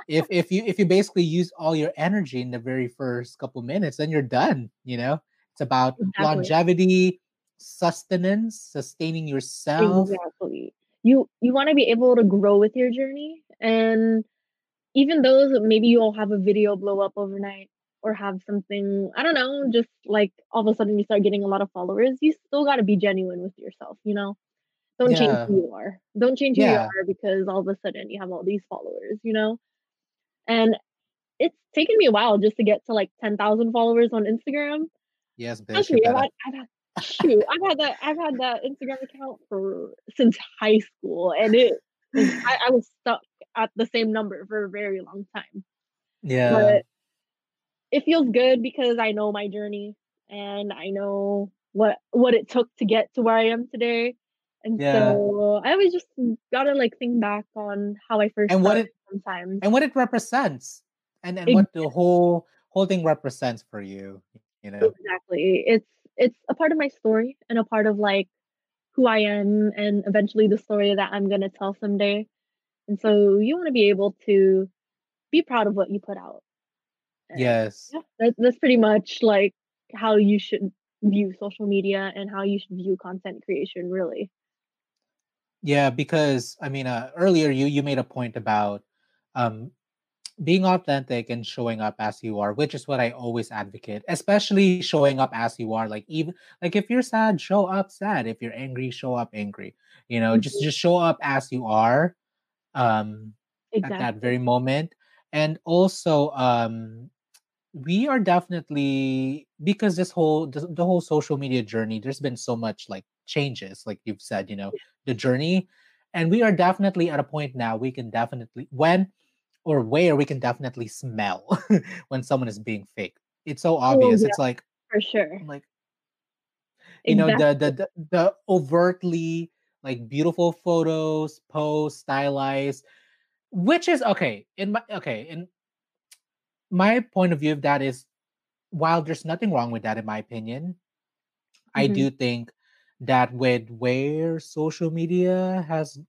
If if you if you basically use all your energy in the very first couple minutes, then you're done. You know, it's about Exactly. longevity, sustenance, sustaining yourself. Exactly. You you want to be able to grow with your journey and even those maybe you'll have a video blow up overnight or have something, I don't know, just like all of a sudden you start getting a lot of followers, you still got to be genuine with yourself, you know? Don't change who you are. Don't change who you are because all of a sudden you have all these followers, you know? And it's taken me a while just to get to like 10,000 followers on Instagram. Yes, bitch, me, I've had, I've had shoot, I've had that I've had that Instagram account for since high school, and it I, I was stuck at the same number for a very long time. Yeah, But it feels good because I know my journey and I know what what it took to get to where I am today. And yeah. so I always just gotta like think back on how I first And what it sometimes. and what it represents, and and Ex- what the whole whole thing represents for you. You know. Exactly. It's it's a part of my story and a part of like who I am and eventually the story that I'm gonna tell someday. And so you want to be able to be proud of what you put out. And Yes. yeah, that, that's pretty much like how you should view social media and how you should view content creation, really. Yeah, because I mean, uh, earlier you you made a point about um being authentic and showing up as you are, which is what I always advocate, especially showing up as you are. Like even like if you're sad, show up sad. If you're angry, show up angry. You know, just Mhm. just show up as you are um at that very moment. And also um we are definitely because this whole the, the whole social media journey there's been so much like changes like you've said you know the journey. And we are definitely at a point now we can definitely when or where we can definitely smell when someone is being fake. It's so Oh obvious. yeah, it's like for sure. like you know the the the, the overtly like beautiful photos posts stylized which is okay in my okay in my point of view of that is while there's nothing wrong with that in my opinion I hmm do think that with where social media has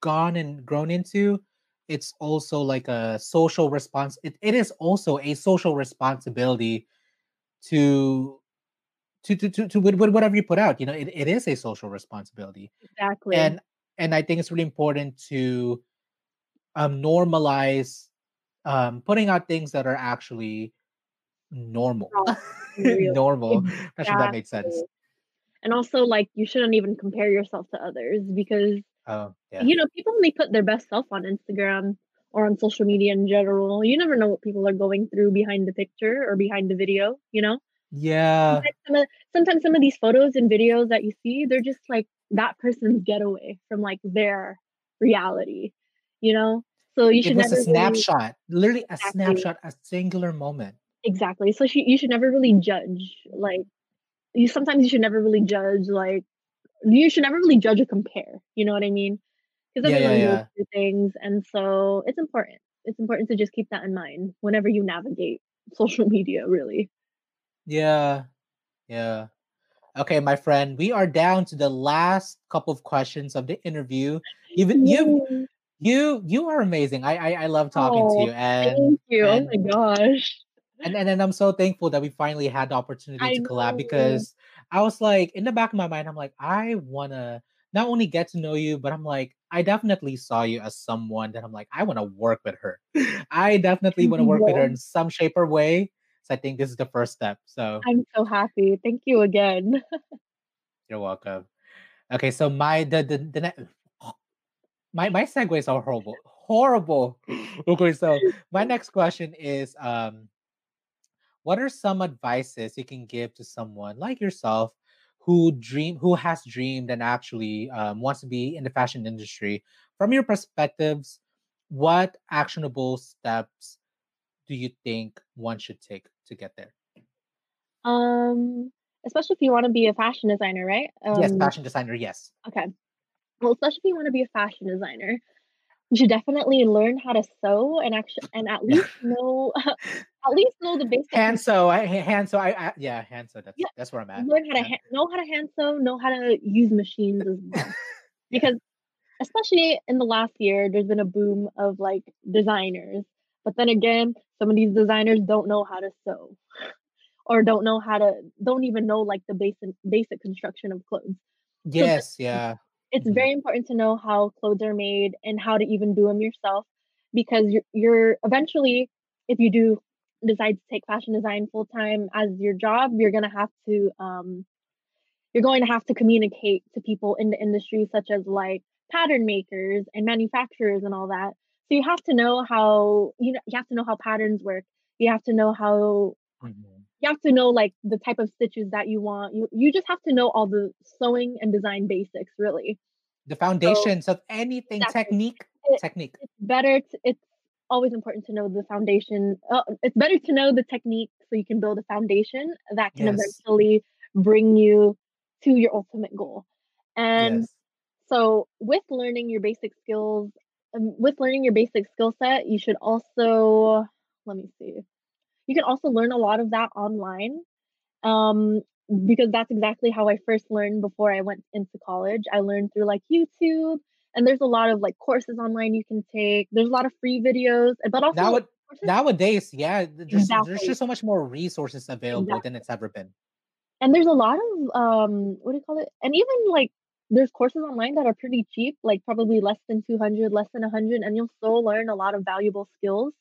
gone and grown into, it's also like a social response. It, it is also a social responsibility to to to to, to with, with whatever you put out. You know, it, it is a social responsibility, Exactly. and and I think it's really important to um normalize um putting out things that are actually normal. Raw and real. normal. Not sure that made sense. And also, like, you shouldn't even compare yourself to others because Oh yeah. you know people only put their best self on Instagram or on social media in general. You never know what people are going through behind the picture or behind the video. You know. Yeah. Sometimes some of sometimes some of these photos and videos that you see, they're just like that person's getaway from like their reality, you know? So you It should was a never really snapshot, literally a exactly snapshot, a singular moment. exactly. So she, you should never really judge like you sometimes you should never really judge like you should never really judge or compare, you know what I mean? Because Yeah, yeah, everyone goes yeah. through things and so it's important. It's important to just keep that in mind whenever you navigate social media, really. Yeah, yeah. Okay, my friend, we are down to the last couple of questions of the interview. You've you've you you are amazing. I I, I love talking to Oh, you and thank you. Oh my and gosh. and and then I'm so thankful that we finally had the opportunity I to collab know. because I was like in the back of my mind, I'm like, I wanna not only get to know you, but I'm like, I definitely saw you as someone that I'm like, I want to work with her. I definitely want to work with her in some shape or way. So I think this is the first step. So I'm so happy. Thank you again. you're welcome. Okay, so my the the, the ne- my my segues are horrible. Horrible. Okay, so my next question is um what are some advices you can give to someone like yourself who dream who has dreamed and actually um, wants to be in the fashion industry from your perspectives what actionable steps do you think one should take to get there Um, especially if you want to be a fashion designer, right? yes Um, fashion designer yes okay. Well, especially if you want to be a fashion designer, you should definitely learn how to sew and actually and at least know at least know the basic hand sew i ha- hand sew I, I yeah hand sew that's Yeah, that's where i'm at learn how to yeah ha- know how to hand sew, know how to use machines as well. yeah Because especially in the last year, there's been a boom of like designers. But then again, some of these designers don't know how to sew or don't know how to don't even know like the basic basic construction of clothes. So yes yeah it's Mhm. very important to know how clothes are made and how to even do them yourself because you're, you're eventually if you do decide to take fashion design full time as your job you're going to have to um, you're going to have to communicate to people in the industry such as like pattern makers and manufacturers and all that so you have to know how you know you have to know how patterns work. You have to know how Mhm. you have to know like the type of stitches that you want. You you just have to know all the sewing and design basics really. The so foundations of anything exactly. technique it, technique. it's better to, it's always important to know the foundation uh, it's better to know the technique so you can build a foundation that can yes. eventually bring you to your ultimate goal. And yes. so with learning your basic skills with learning your basic skill set you should also let me see you can also learn a lot of that online um because that's exactly how I first learned before I went into college. I learned through like YouTube and there's a lot of like courses online you can take. There's a lot of free videos, but also now like it courses nowadays yeah th- there's there's just so much more resources available than it's ever been And there's a lot of um what do you call it? And even like there's courses online that are pretty cheap, like probably less than 200, less than 100 and you'll still learn a lot of valuable skills.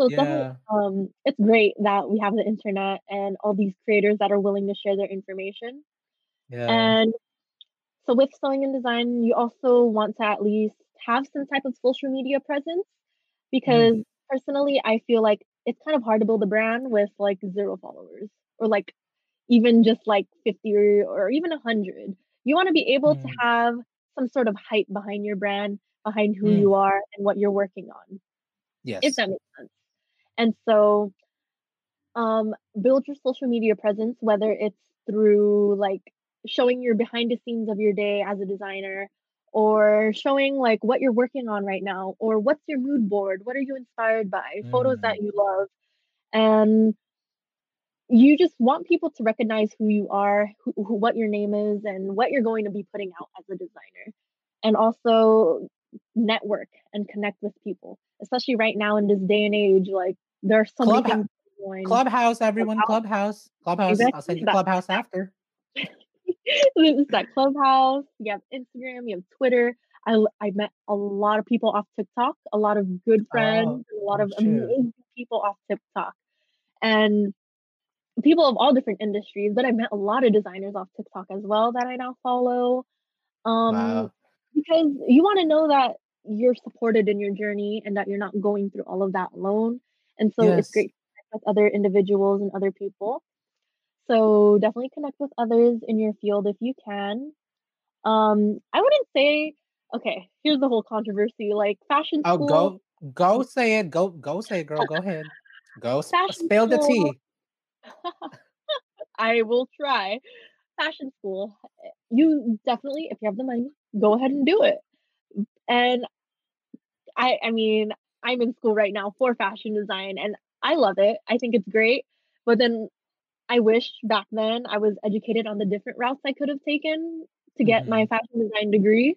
So definitely yeah um it's great that we have the internet and all these creators that are willing to share their information. yeah And So with sewing and design, you also want to at least have some type of social media presence Mm, because personally, I feel like it's kind of hard to build a brand with like zero followers or like even just like 50 or, or even 100. You want to be able to mm, have some sort of hype behind your brand, behind who mm. you are and what you're working on, Yes. if that makes sense. And so um, build your social media presence, whether it's through like showing your behind the scenes of your day as a designer or showing like what you're working on right now or what's your mood board what are you inspired by photos that Mm, you love and you just want people to recognize who you are who, who, what your name is and what you're going to be putting out as a designer. And also network and connect with people especially right now in this day and age like there are so many club things going clubhouse everyone clubhouse clubhouse i'll send you clubhouse after. There's that Clubhouse, you have Instagram, you have Twitter. I, I met a lot of people off TikTok, a lot of good oh friends, a lot oh, of shoot. amazing people off TikTok, and people of all different industries. But I met a lot of designers off TikTok as well that I now follow. Um, wow because you want to know that you're supported in your journey and that you're not going through all of that alone. And so it's great to connect with other individuals and other people. So definitely connect with others in your field if you can. Um, I wouldn't say okay, here's the whole controversy, like fashion oh go go say it go go say it girl go ahead go sp- spill the school, tea I will try. Fashion school, eh, you definitely, if you have the money, go ahead and do it. And I I mean, I'm in school right now for fashion design and I love it. I think it's great. But then I wish back then I was educated on the different routes I could have taken to get my hmm fashion design degree.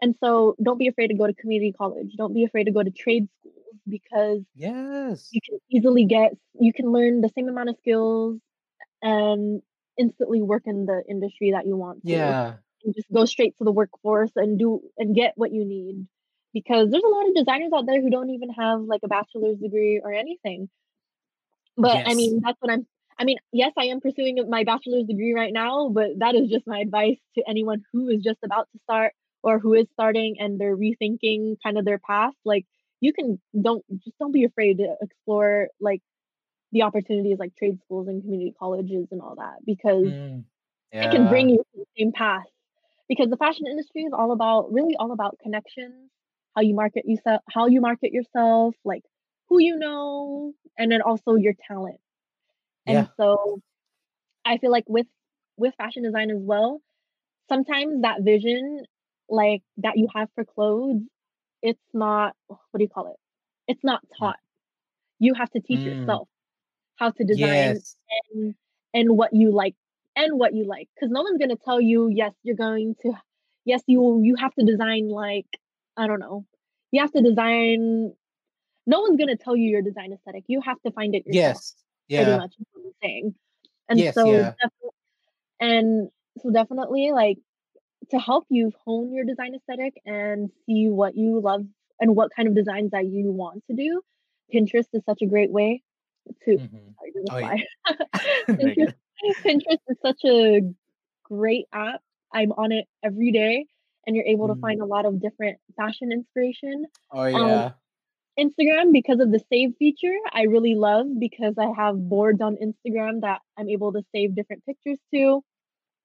And so don't be afraid to go to community college. Don't be afraid to go to trade schools because yes you can easily get you can learn the same amount of skills and instantly work in the industry that you want to yeah and just go straight to the workforce and do and get what you need because there's a lot of designers out there who don't even have like a bachelor's degree or anything But Yes. I mean, that's what I'm. I mean, yes, I am pursuing my bachelor's degree right now, but that is just my advice to anyone who is just about to start or who is starting and they're rethinking kind of their path. Like, you can don't just don't be afraid to explore like the opportunities like trade schools and community colleges and all that because Mm, it can bring you to the same path. Because the fashion industry is all about really all about connections, how you market yourself, how you market yourself, like who you know, and then also your talent. And Yeah. so I feel like with with fashion design as well, sometimes that vision like that you have for clothes, it's not what do you call it? It's not Mm. taught. You have to teach Mm, yourself how to design yes. and and what you like and what you like because no one's going to tell you yes you're going to yes you you have to design like i don't know you have to design no one's going to tell you your design aesthetic you have to find it yourself Yes. pretty much is what i'm saying and Yes. so Yeah. and so definitely like to help you hone your design aesthetic and see what you love and what kind of designs that you want to do pinterest is such a great way to hmm sorry, Oh, yeah. Pinterest. Pinterest is such a great app. I'm on it every day, and you're able to Mm. find a lot of different fashion inspiration. Oh, Um, yeah. Instagram, because of the save feature, I really love because I have boards on Instagram that I'm able to save different pictures to,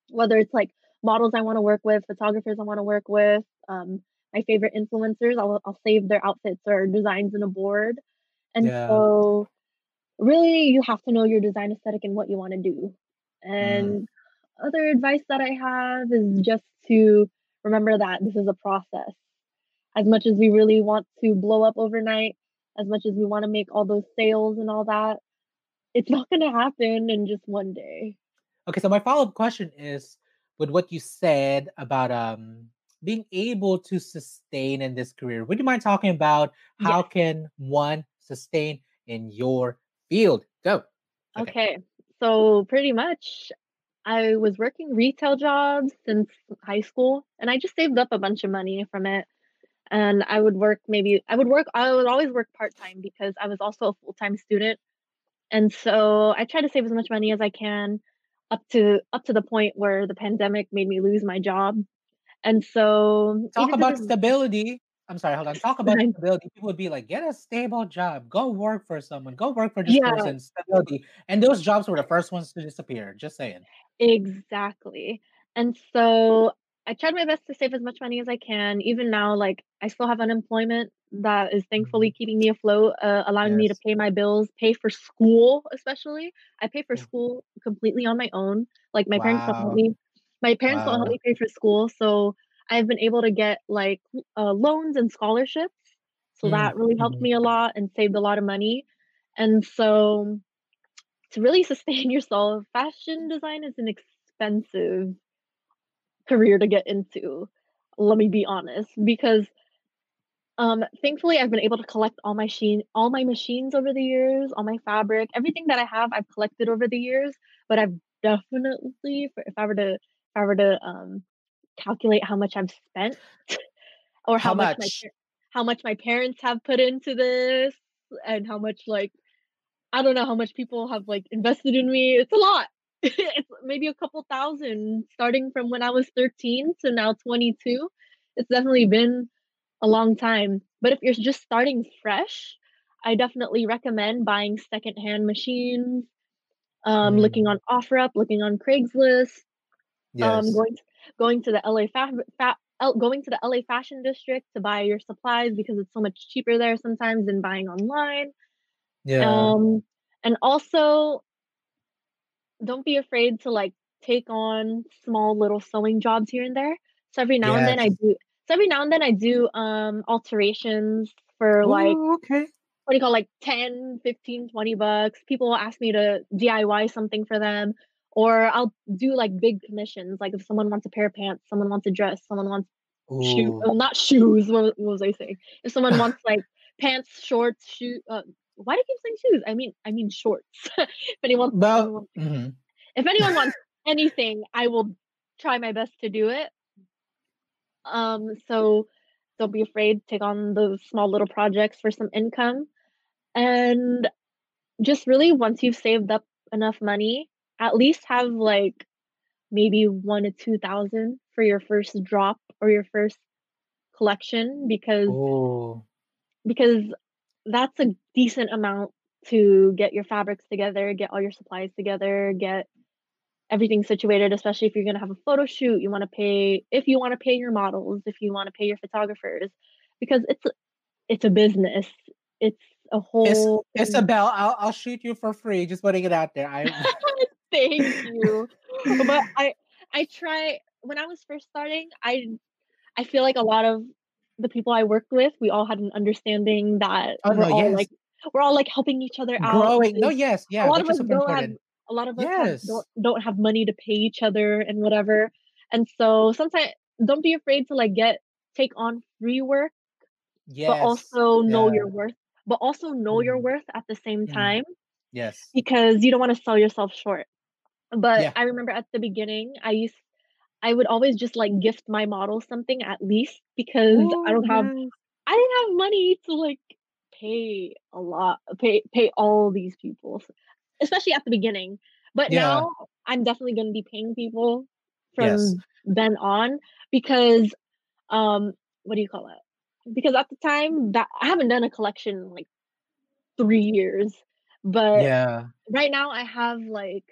whether it's like models I want to work with, photographers I want to work with, um, my favorite influencers. I'll, I'll save their outfits or designs in a board. And Yeah. so really you have to know your design aesthetic and what you want to do. Mm. And other advice that I have is just to remember that this is a process. As much as we really want to blow up overnight, as much as we want to make all those sales and all that, it's not going to happen in just one day. Okay, so my follow-up question is with what you said about um being able to sustain in this career. Would you mind talking about how Yes. can one sustain in your field? Go. Okay. Okay. So pretty much I was working retail jobs since high school and I just saved up a bunch of money from it. And I would work maybe I would work I would always work part-time because I was also a full-time student. And so I try to save as much money as I can up to up to the point where the pandemic made me lose my job. And so Talk about stability. I'm sorry, hold on. Talk about stability. People would be like, get a stable job. Go work for someone. Go work for this yeah, person. Stability. And those jobs were the first ones to disappear. Just saying. exactly. And so I tried my best to save as much money as I can. Even now, like I still have unemployment that is thankfully Mhm. keeping me afloat, uh, allowing me to pay my bills, pay for school, especially. I pay for school completely on my own. Like my parents don't help me. My parents don't help me pay for school, so I've been able to get like uh, loans and scholarships. So Mm, that really helped mhm. me a lot and saved a lot of money. And so to really sustain yourself, fashion design is an expensive career to get into. Let me be honest, because um, thankfully I've been able to collect all my sheen, all my machines over the years, all my fabric, everything that I have, I've collected over the years. But I've definitely, if I were to, if I were to um, calculate how much I've spent or How how much my much? par- how much my parents have put into this, and how much like I don't know how much people have like invested in me. It's a lot. it's maybe a couple thousand starting from when I was 13 to now 22. It's definitely been a long time. But if you're just starting fresh, I definitely recommend buying secondhand machines, um, looking Mm, on OfferUp, looking on Craigslist, yes. um, yes. going going to the LA fa- fa- going to the LA Fashion District to buy your supplies because it's so much cheaper there sometimes than buying online. Yeah. Um, and also don't be afraid to like take on small little sewing jobs here and there. So every now and then I do so every now and then I do um alterations for like Oh, okay. what do you call like 10, 15, 20 bucks. People will ask me to DIY something for them or I'll do like big commissions like if someone wants a pair of pants, someone wants a dress, someone wants shoe Ooh. well, not shoes, what, what was I saying? If someone wants like pants, shorts, shoe uh, why do you keep saying shoes? I mean I mean shorts. if anyone Well, anyone mhm. if anyone wants anything, I will try my best to do it. Um, so don't be afraid, take on those small little projects for some income. And just really once you've saved up enough money, at least have like maybe one to two thousand for your first drop or your first collection because Oh, because that's a decent amount to get your fabrics together, get all your supplies together, get everything situated, especially if you're gonna have a photo shoot, you wanna pay if you wanna pay your models, if you wanna pay your photographers, because it's it's a business. It's a whole thing. Ysabel, I'll I'll shoot you for free. Just putting it out there. I Thank you. But I I try when I was first starting, I I feel like a lot of the people I worked with, we all had an understanding that oh we're no, all yes. like we're all like helping each other out Growing. No, yes, a yeah, lot of us don't have a lot of us have don't don't have money to pay each other and whatever. And so sometimes don't be afraid to like get take on free work, yes. but also know Yeah. your worth. But also know your Mm, worth at the same mm, time yes. because you don't want to sell yourself short. But Yeah. I remember at the beginning, I used I would always just like gift my model something at least because I Oh, don't have yes. I didn't have money to like pay a lot pay pay all these people, especially at the beginning. But Yeah. now I'm definitely going to be paying people Yes. from then on because um what do you call it? Because at the time that I haven't done a collection in like 3 years, but Yeah. right now I have like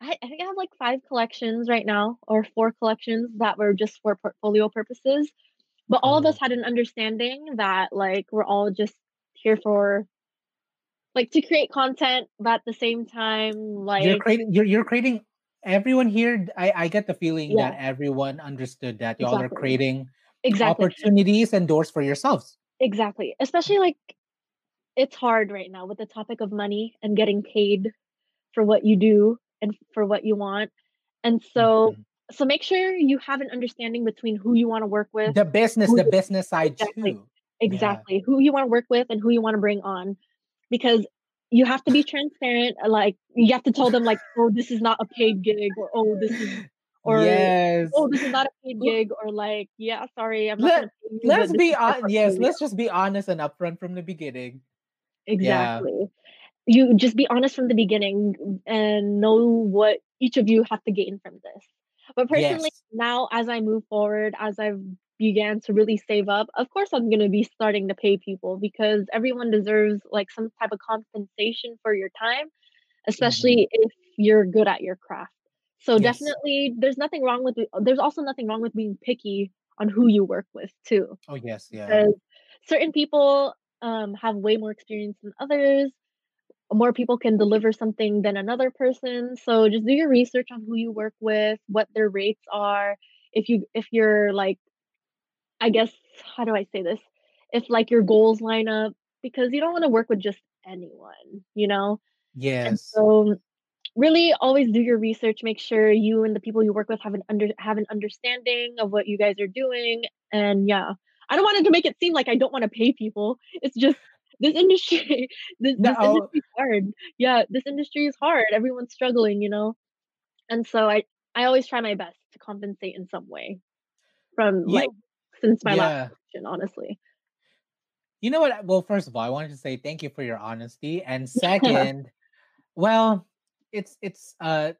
I, I think I have like five collections right now, or four collections that were just for portfolio purposes. But all of us Oh. had an understanding that like we're all just here for like to create content, but at the same time, like You're creating you're you're creating everyone here I I get the feeling that everyone understood that y'all are creating exactly, opportunities and doors for yourselves. exactly. Especially like it's hard right now with the topic of money and getting paid for what you do and for what you want. And so Mhm. so make sure you have an understanding between who you want to work with, The business, the you business side exactly too. Yeah. Exactly, who you wanna work with and who you wanna bring on, because you have to be transparent, uh, like, you have to tell them, like, "Oh, this is not a paid gig," or, "Oh, this is" or, Yes. "Oh, this is not a paid gig," or like, "Yeah, sorry, I'm not Let gonna pay you, let's be on yes, let's just be honest and upfront from the beginning. Yeah. Exactly. You just be honest from the beginning and know what each of you have to gain from this. But personally, Yes. now as I move forward, as I've began to really save up, of course I'm gonna be starting to pay people because everyone deserves like some type of compensation for your time, especially if you're good at your craft. So Yes. definitely there's nothing wrong with there's also nothing wrong with being picky on who you work with too Oh yes, yeah. because certain people um, have way more experience than others. More people can deliver something than another person. So just do your research on who you work with, what their rates are. If you if you're like, I guess, how do I say this? If like your goals line up, because you don't want to work with just anyone, you know. And so really always do your research make sure you and the people you work with have an under have an understanding of what you guys are doing and yeah i don't want it to make it seem like i don't want to pay people it's just this industry this, this industry is hard yeah this industry is hard everyone's struggling you know and so i i always try my best to compensate in some way from like since my last yeah. question honestly You know what? Well, first of all, I wanted to say thank you for your honesty. And second, well, it's it's uh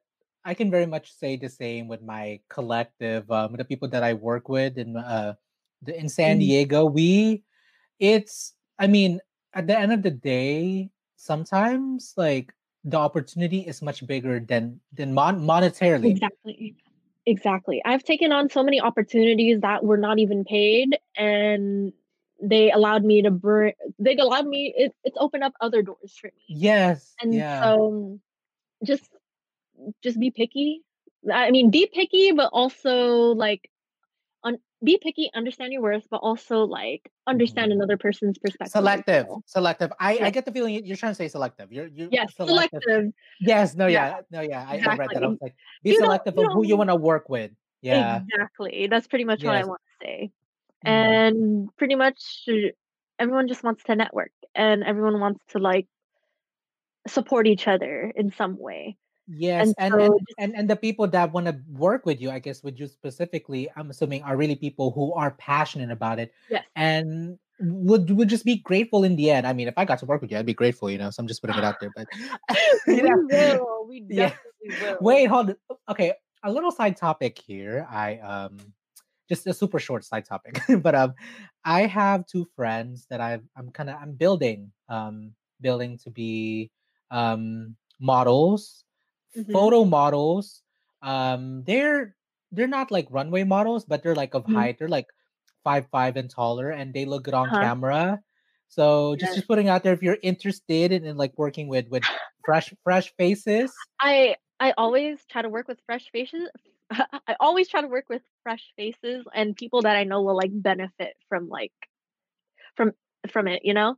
I can very much say the same with my collective, um, the people that I work with in uh the, in San Mhm. Diego. We it's I mean, at the end of the day, sometimes like the opportunity is much bigger than than mon- monetarily. exactly Exactly. I've taken on so many opportunities that were not even paid, and they allowed me to bring. They allowed me. It, it's opened up other doors for me, Yes, and yeah. so just just be picky. I mean, be picky, but also like be picky. Understand your worth, but also like understand Mhm. another person's perspective Selective, selective. I I get the feeling you- you're trying to say selective. You're you yes, selective. selective. Yes, no, Yeah, yeah, no, yeah. I, I read that. I was like, be You selective of who you want to work with. Yeah. Exactly. That's pretty much what I want to say. Mm. And pretty much uh, everyone just wants to network and everyone wants to like support each other in some way. Yes, And and and so just and and the people that want to work with you, I guess, with you specifically, I'm assuming are really people who are passionate about it, yes, and would would just be grateful in the end. I mean, if I got to work with you, I'd be grateful, you know. So I'm just putting it out there. But we will. We Yeah. definitely will. wait, hold. on. Okay, a little side topic here. I um, just a super short side topic, but um, I have two friends that I've I'm kind of I'm building um building to be um models, Mhm. photo models. Um, they're they're not like runway models, but they're like of Mhm. height. They're like five five and taller, and they look good on Uh-huh. camera. So just Yes. just putting out there if you're interested in, in like working with with fresh fresh faces. I I always try to work with fresh faces. I always try to work with fresh faces and people that I know will like benefit from like from from it, you know?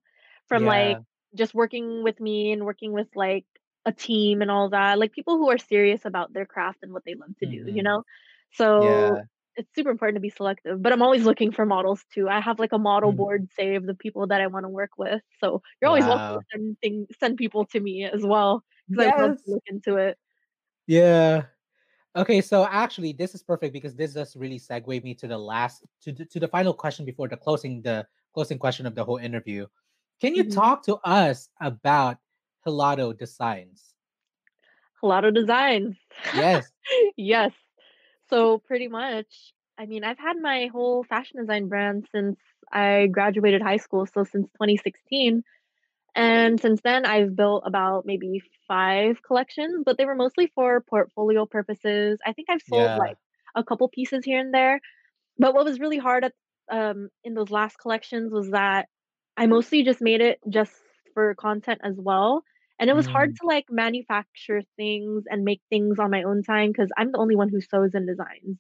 From like just working with me and working with like a team and all that. Like people who are serious about their craft and what they love to do, you hmm know? So yeah. it's super important to be selective, but I'm always looking for models too. I have like a model Mm. board saved of the people that I want to work with. So you're always welcome to send thing, send people to me as well because I would love to look into it. Yeah. Okay, so actually, this is perfect because this does really segue me to the last to the, to the final question before the closing the closing question of the whole interview. Can you Mhm. talk to us about Hilado Designs? Hilado Designs. Yes. Yes. So pretty much, I mean, I've had my whole fashion design brand since I graduated high school, so since 2016. And since then, I've built about maybe five collections, but they were mostly for portfolio purposes. I think I've sold Yeah. like a couple pieces here and there. But what was really hard at um, in those last collections was that I mostly just made it just for content as well. And it was hard Mm, to like manufacture things and make things on my own time because I'm the only one who sews and designs,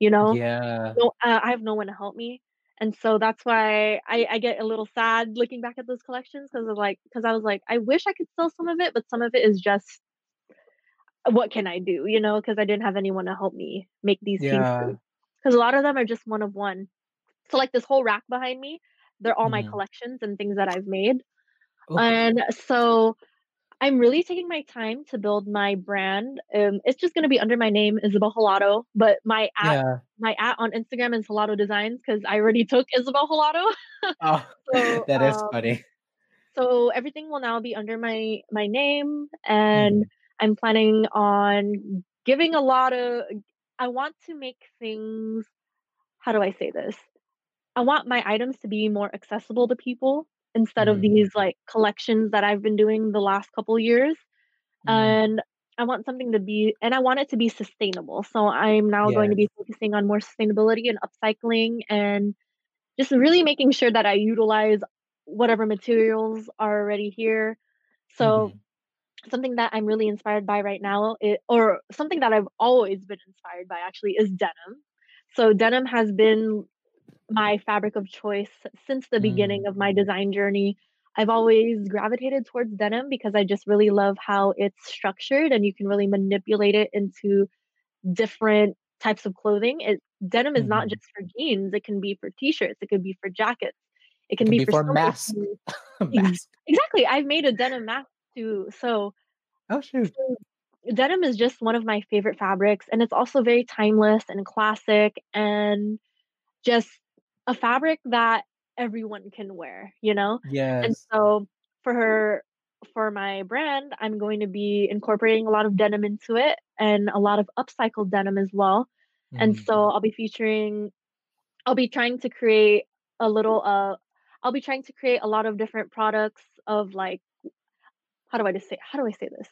you know? yeah. No, uh, I have no one to help me. And so that's why I, I get a little sad looking back at those collections because of like because I was like I wish I could sell some of it, but some of it is just what can I do, you know? Because I didn't have anyone to help me make these pieces. Yeah. Because a lot of them are just one of one. So like this whole rack behind me, they're all my Mhm. collections and things that I've made. Oh, And so I'm really taking my time to build my brand. Um, it's just gonna be under my name, Ysabel Hilado, but my at yeah. my at on Instagram is Hilado Designs because I already took Ysabel Hilado. Oh, So that is um, funny. so everything will now be under my my name, and Mhm. I'm planning on giving a lot of. I want to make things. How do I say this? I want my items to be more accessible to people instead of Mhm. these like collections that I've been doing the last couple years. Mm, And I want something to be, and I want it to be sustainable. So I'm now going to be focusing on more sustainability and upcycling and just really making sure that I utilize whatever materials are already here. So Mhm. something that I'm really inspired by right now, it, or something that I've always been inspired by actually, is denim. So denim has been my fabric of choice since the beginning Mm, of my design journey. I've always gravitated towards denim because I just really love how it's structured and you can really manipulate it into different types of clothing. It denim is not mhm. just for jeans, it can be for t-shirts, it could be for jackets, it It can can be be for for so many mask. things. Ex- Mask. Exactly. I've made a denim mask too. So, Oh shoot. so denim is just one of my favorite fabrics and it's also very timeless and classic and just a fabric that everyone can wear, you know? Yeah. And so for her for my brand, I'm going to be incorporating a lot of denim into it and a lot of upcycled denim as well. And Mhm. so I'll be featuring I'll be trying to create a little uh I'll be trying to create a lot of different products of like how do I just say how do I say this?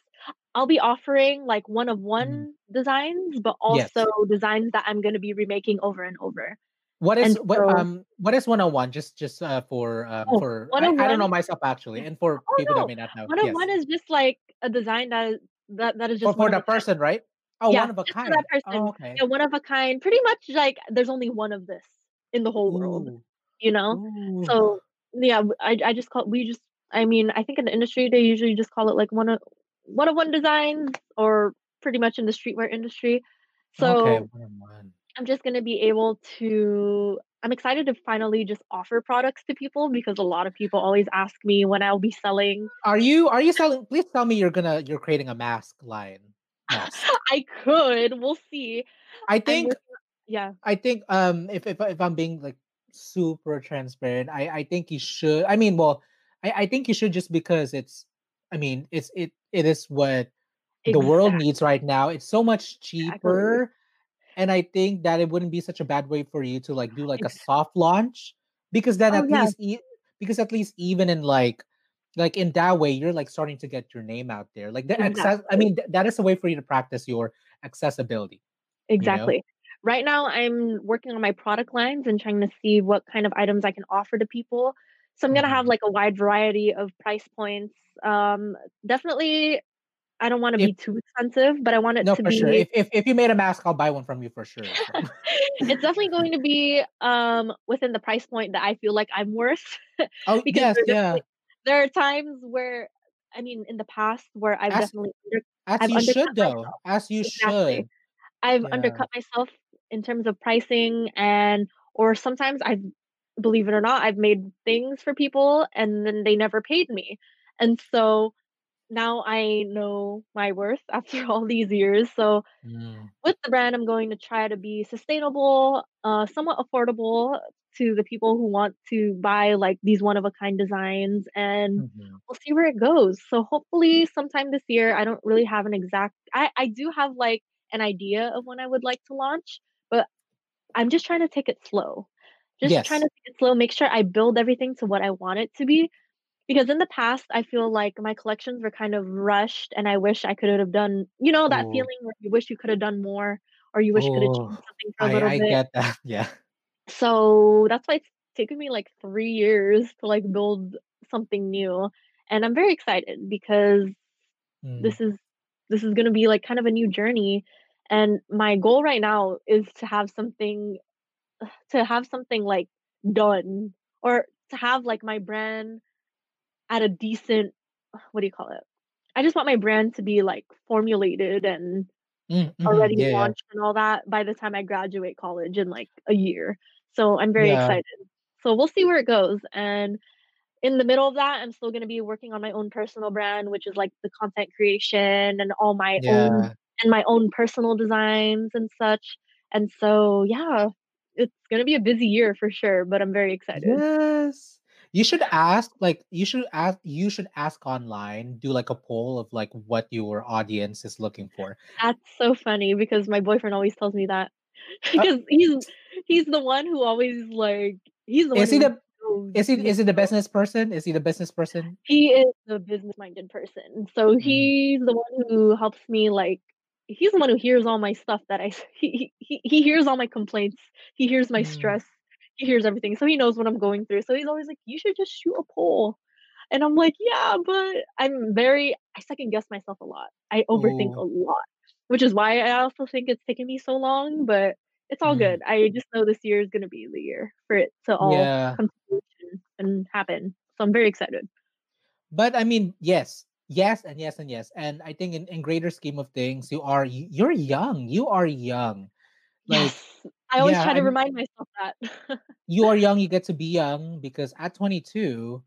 I'll be offering like one of Mhm. one designs, but also Yes. designs that I'm going to be remaking over and over. What is what um what is 101? Just just uh for um Oh, for I, I don't know myself actually, and for Oh, people that may not know. Yes. 101 is just, like, a design that is that that is just one for the a kind. person, right? Oh, Yeah, one of a for that kind. Oh, okay. Yeah, one of a kind. Pretty much, like, there's only one of this in the whole world, you know? Ooh. So, yeah, I I just call we just I mean, I think in the industry, they usually just call it, like, one of one of one designs or pretty much in the streetwear industry. Okay, So, one on one. I'm just gonna be able to I'm excited to finally just offer products to people because a lot of people always ask me when I'll be selling Are you are you selling please tell me you're gonna you're creating a mask line. Mask. I could, we'll see. I think working yeah. I think um if if if I'm being like super transparent. I I think you should. I mean, well, I I think you should just because it's. I mean, it's it it is what the world needs right now. It's so much Exactly. And I think that it wouldn't be such a bad way for you to like do like a soft launch, because then oh at yeah, least e- because at least even in like like in that way you're like starting to get your name out there. Like the access. I mean, th- that is a way for you to practice your accessibility. You know. Exactly. Right now, I'm working on my product lines and trying to see what kind of items I can offer to people. So I'm gonna have Mhm. like a wide variety of price points. Um, definitely, I don't want to be too expensive, but I want it to be. no, to for sure. If if if you made a mask, I'll buy one from you for sure. It's definitely going to be um within the price point that I feel like I'm worth, oh yes, yeah. there are times where, I mean, in the past where I've As definitely under, as I've you should though. myself. As you Exactly. should. I've Yeah. undercut myself in terms of pricing and or sometimes I've believe it or not, I've made things for people and then they never paid me. And so now I know my worth after all these years. So Mm, with the brand, I'm going to try to be sustainable, uh, somewhat affordable to the people who want to buy like these one of a kind designs and mhm. we'll see where it goes. So hopefully sometime this year, I don't really have an exact I, I do have like an idea of when I would like to launch, but I'm just trying to take it slow. Just trying to take it slow, make sure I build everything to what I want it to be. Because in the past, I feel like my collections were kind of rushed and I wish I could have done, you know, that Oh, feeling where you wish you could have done more or you wish you could have oh, changed something for a I little I bit. get that. Yeah. So that's why it's taken me like 3 years to like build something new. And I'm very excited because Mm, this is this is going to be like kind of a new journey and my goal right now is to have something to have something like done or to have like my brand at a decent what do you call it? I just want my brand to be like formulated and mm, mhm. already Yeah, yeah. launched and all that by the time I graduate college in like a year. So I'm very Yeah. excited. So we'll see where it goes. And in the middle of that, I'm still going to be working on my own personal brand, which is like the content creation and all my own and my own personal designs and such. And so, yeah, it's going to be a busy year for sure, but I'm very excited. Yes. You should ask, like, you should ask, you should ask online, do like a poll of like what your audience is looking for. That's so funny because my boyfriend always tells me that Uh, because he's he's the one who always like he's the one is he who the knows is he the is he the business person? Is he the business person? He is the business-minded person. So Mm, he's the one who helps me, like he's the one who hears all my stuff that I he he he hears all my complaints, he hears my mm. stress, he hears everything, so he knows what I'm going through, so he's always like, "You should just shoot a poll." And I'm like, "Yeah, but" I'm very I second guess myself a lot. I overthink a Oh, lot, which is why I also think it's taken me so long, but it's all mm. good. I just know this year is gonna be the year for it to all Yeah. come to and happen. So I'm very excited. But I mean, yes, yes, and yes, and yes. And I think in, in greater scheme of things, you are you're young. You are young. Like, Yes. I always yeah, try to I'm remind myself that. you are young, you get to be young because at 22,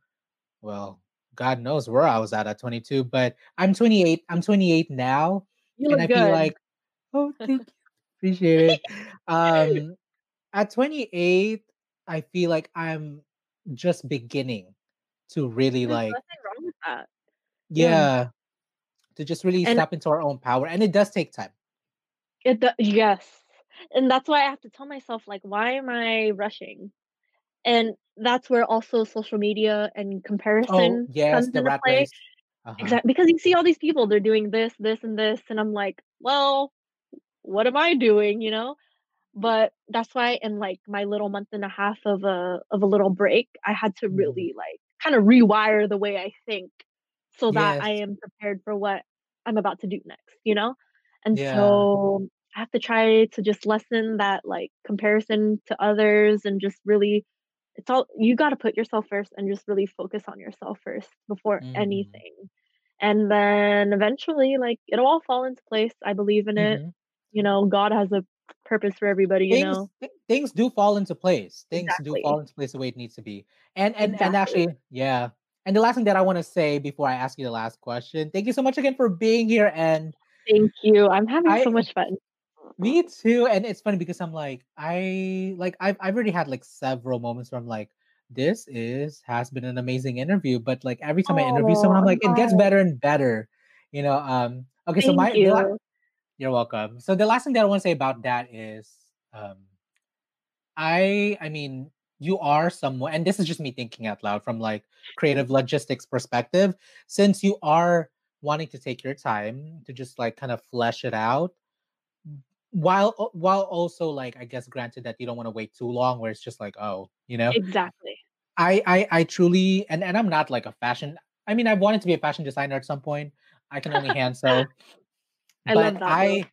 well, God knows where I was at at 22, but I'm 28. I'm 28 now, You and I feel like, oh, thank you. Appreciate it. Um, at 28, I feel like I'm just beginning to really There's like, nothing wrong with that. Yeah. yeah, to just really And step into our own power. And it does take time. it do yes. And that's why I have to tell myself, like, "Why am I rushing?" And that's where also social media and Oh, comparison yes, comes the into play. Uh-huh. Exactly, because you see all these people, they're doing this, this, and this, and I'm like, "Well, what am I doing?" You know? But that's why in, like, my little month and a half of a of a little break, I had to Mhm. really, like, kinda rewire the way I think so that I am prepared for what I'm about to do next, you know? And Yeah. so, I have to try to just lessen that, like, comparison to others and just really it's all you gotta put yourself first and just really focus on yourself first before Mhm. anything. And then eventually, like, it'll all fall into place, I believe in it. Mhm. You know, God has a purpose for everybody, you Things know? th- things do fall into place. Things do fall into place the way it needs to be. And and and actually, yeah. And the last thing that I want to say before I ask you the last question, thank you so much again for being here. And Thank you. I'm having I so much fun. Me too. And it's funny because I'm like, I like I've I've already had like several moments where I'm like, this is has been an amazing interview. But like every time I interview Oh, someone, I'm like, it gets better and better. You know, um, okay, so my la- you. you're welcome. So the last thing that I want to say about that is um I I mean, you are someone, and this is just me thinking out loud from like creative logistics perspective, since you are wanting to take your time to just like kind of flesh it out while while also like I guess granted that you don't want to wait too long where it's just like oh you know Exactly. I I I truly and and I'm not like a fashion I mean I've wanted to be a fashion designer at some point I can only hand sew I but love that. I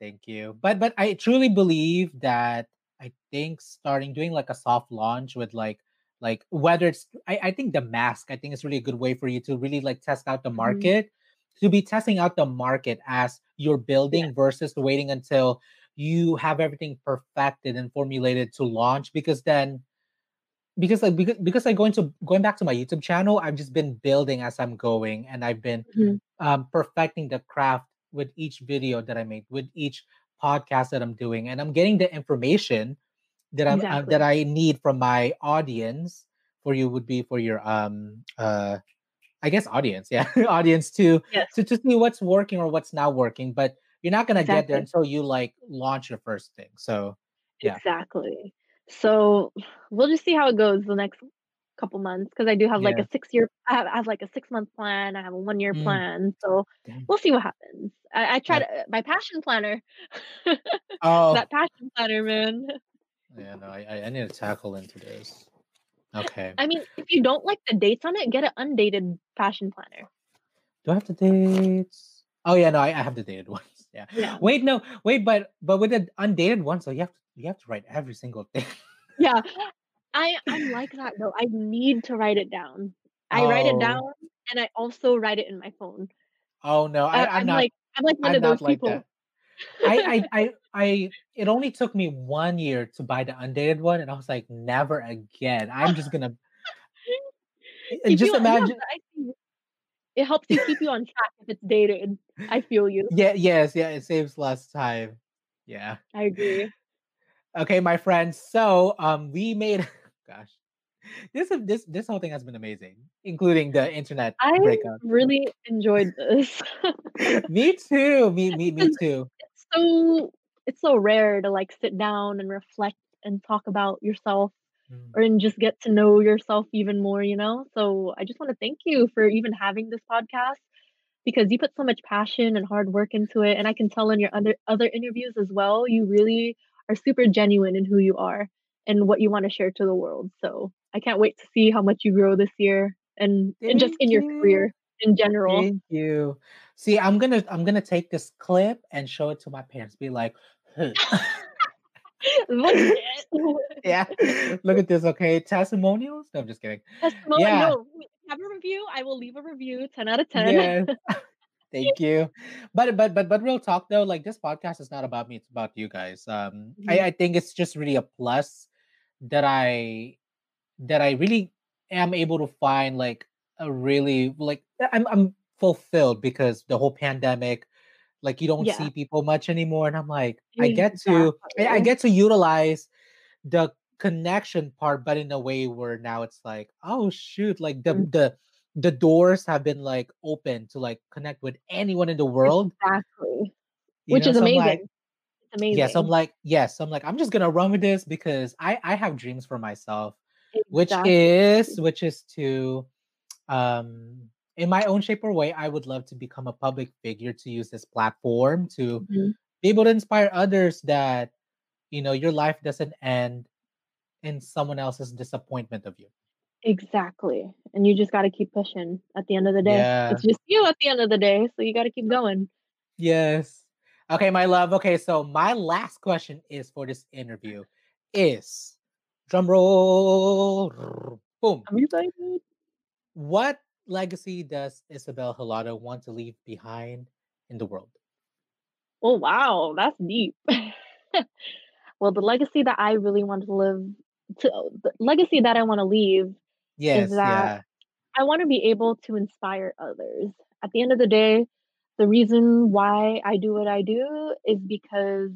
thank you but but I truly believe that I think starting doing like a soft launch with like like whether it's I, I think the mask I think is really a good way for you to really like test out the Mhm. market to be testing out the market as you're Yeah, building versus waiting until you have everything perfected and formulated to launch because then because like because, because like going to going back to my YouTube channel, I've just been building as I'm going and I've been mhm, um perfecting the craft with each video that I make, with each podcast that I'm doing, and I'm getting the information that I'm uh, that. I need from my audience. For you would be for your um uh I guess audience, yeah, audience to Yes, to to see what's working or what's not working. But you're not gonna get there until you like launch your first thing. So yeah, Exactly. So we'll just see how it goes the next couple months because I do have like a six year, I have, I have like a six month plan. I have a one year Mm, plan. So dang. we'll see what happens. I, I try That, to, my passion planner, oh that passion planner, man. yeah, no, I I I need to tackle into this. Okay. I mean, if you don't like the dates on it, get an undated fashion planner. Do I have the dates? Oh yeah, no, I, I have the dated ones. Yeah. Yeah. Wait, no, wait, but but with the undated one, so you have to you have to write every single thing. Yeah. I, I'm like that though. I need to write it down. I write it oh. down Oh, and I also write it in my phone. oh no, I, I, not like, I'm like one I'm of those like people. that. I, I I I it only took me one year to buy the undated one, and I was like, never again. I'm just gonna Keep just you yeah, imagine. It helps you keep you on track if it's dated. I feel you. Yeah, yes, yeah, it saves less time. Yeah. I agree. Okay, my friends. So um we made gosh. This this this whole thing has been amazing, including the internet I breakup. really enjoyed this. me too. Me me me too. it's so it's so rare to, like, sit down and reflect and talk about yourself Mm. or and just get to know yourself even more, you know? So, I just wanna thank you for even having this podcast because you put so much passion and hard work into it, and I can tell in your other other interviews as well, you really are super genuine in who you are and what you wanna share to the world. So, I can't wait to see how much you grow this year and and just in your you. career in general. Thank you. See, I'm gonna I'm gonna take this clip and show it to my parents. Be like, "Huh." Look at it. yeah, look at this. Okay, testimonials. No, I'm just kidding. Testimonial Yeah, no, have a review, I will leave a review, 10 out of 10. yeah. Thank you. But but but but real talk though, like this podcast is not about me, it's about you guys. Um I. I think it's just really a plus that I that I really am able to find like a really like I'm I'm fulfilled because the whole pandemic, like you don't Yeah, see people much anymore. And I'm like, I get to I, I get to utilize the connection part, but in a way where now it's like, oh shoot, like the Mm, the the doors have been like open to like connect with anyone in the world, exactly, you which know. is So I'm like, amazing. Yes, I'm like, yes, I'm like, I'm just gonna run with this because I I have dreams for myself, which is which is to um in my own shape or way, I would love to become a public figure to use this platform to Mhm. be able to inspire others that you know your life doesn't end in someone else's disappointment of you. Exactly, and you just gotta keep pushing at the end of the day. Yeah. It's just you at the end of the day, so you gotta keep going. Yes. Okay, my love. Okay, so my last question is for this interview is drum roll. Boom. I'm excited. What legacy does Ysabel Hilado want to leave behind in the world? Oh, wow, that's deep. Well, the legacy that I really want to live to oh, the legacy that I wanna leave is Yes, that yeah. I wanna be able to inspire others. At the end of the day, the reason why I do what I do is because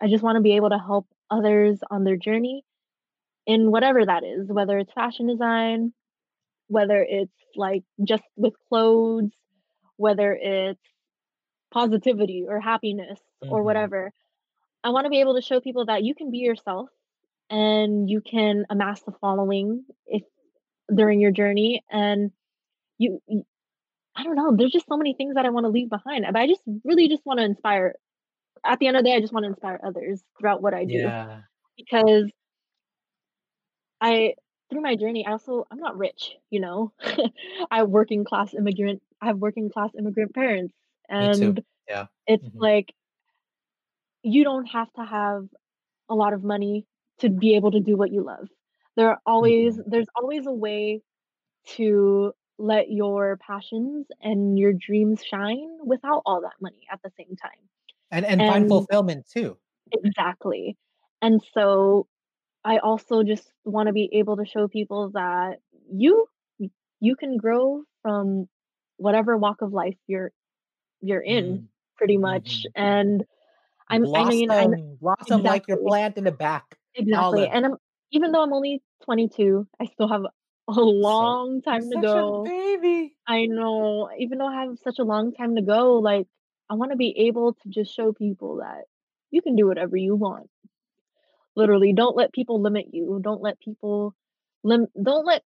I just want to be able to help others on their journey in whatever that is, whether it's fashion design, whether it's like just with clothes, whether it's positivity or happiness or Mm-hmm. whatever. I want to be able to show people that you can be yourself and you can amass the following if during your journey and you, you I don't know, there's just so many things that I want to leave behind. But I just really just want to inspire at the end of the day, I just want to inspire others throughout what I do Yeah. because I through my journey, I also I'm not rich, you know. I working class immigrant I have working class immigrant parents and Yeah. it's hmm like you don't have to have a lot of money to be able to do what you love. There are always hmm there's always a way to let your passions and your dreams shine without all that money at the same time. And and find fulfillment too. exactly. And so I also just want to be able to show people that you you can grow from whatever walk of life you're you're in hmm pretty much hmm and I'm I mean I Blossom, blossom like your plant in the back. Exactly. And I'm even though I'm only 22, I still have a long you're time to such a go. baby. I know even though I have such a long time to go, like I want to be able to just show people that you can do whatever you want. Literally, don't let people limit you. Don't let people lim don't let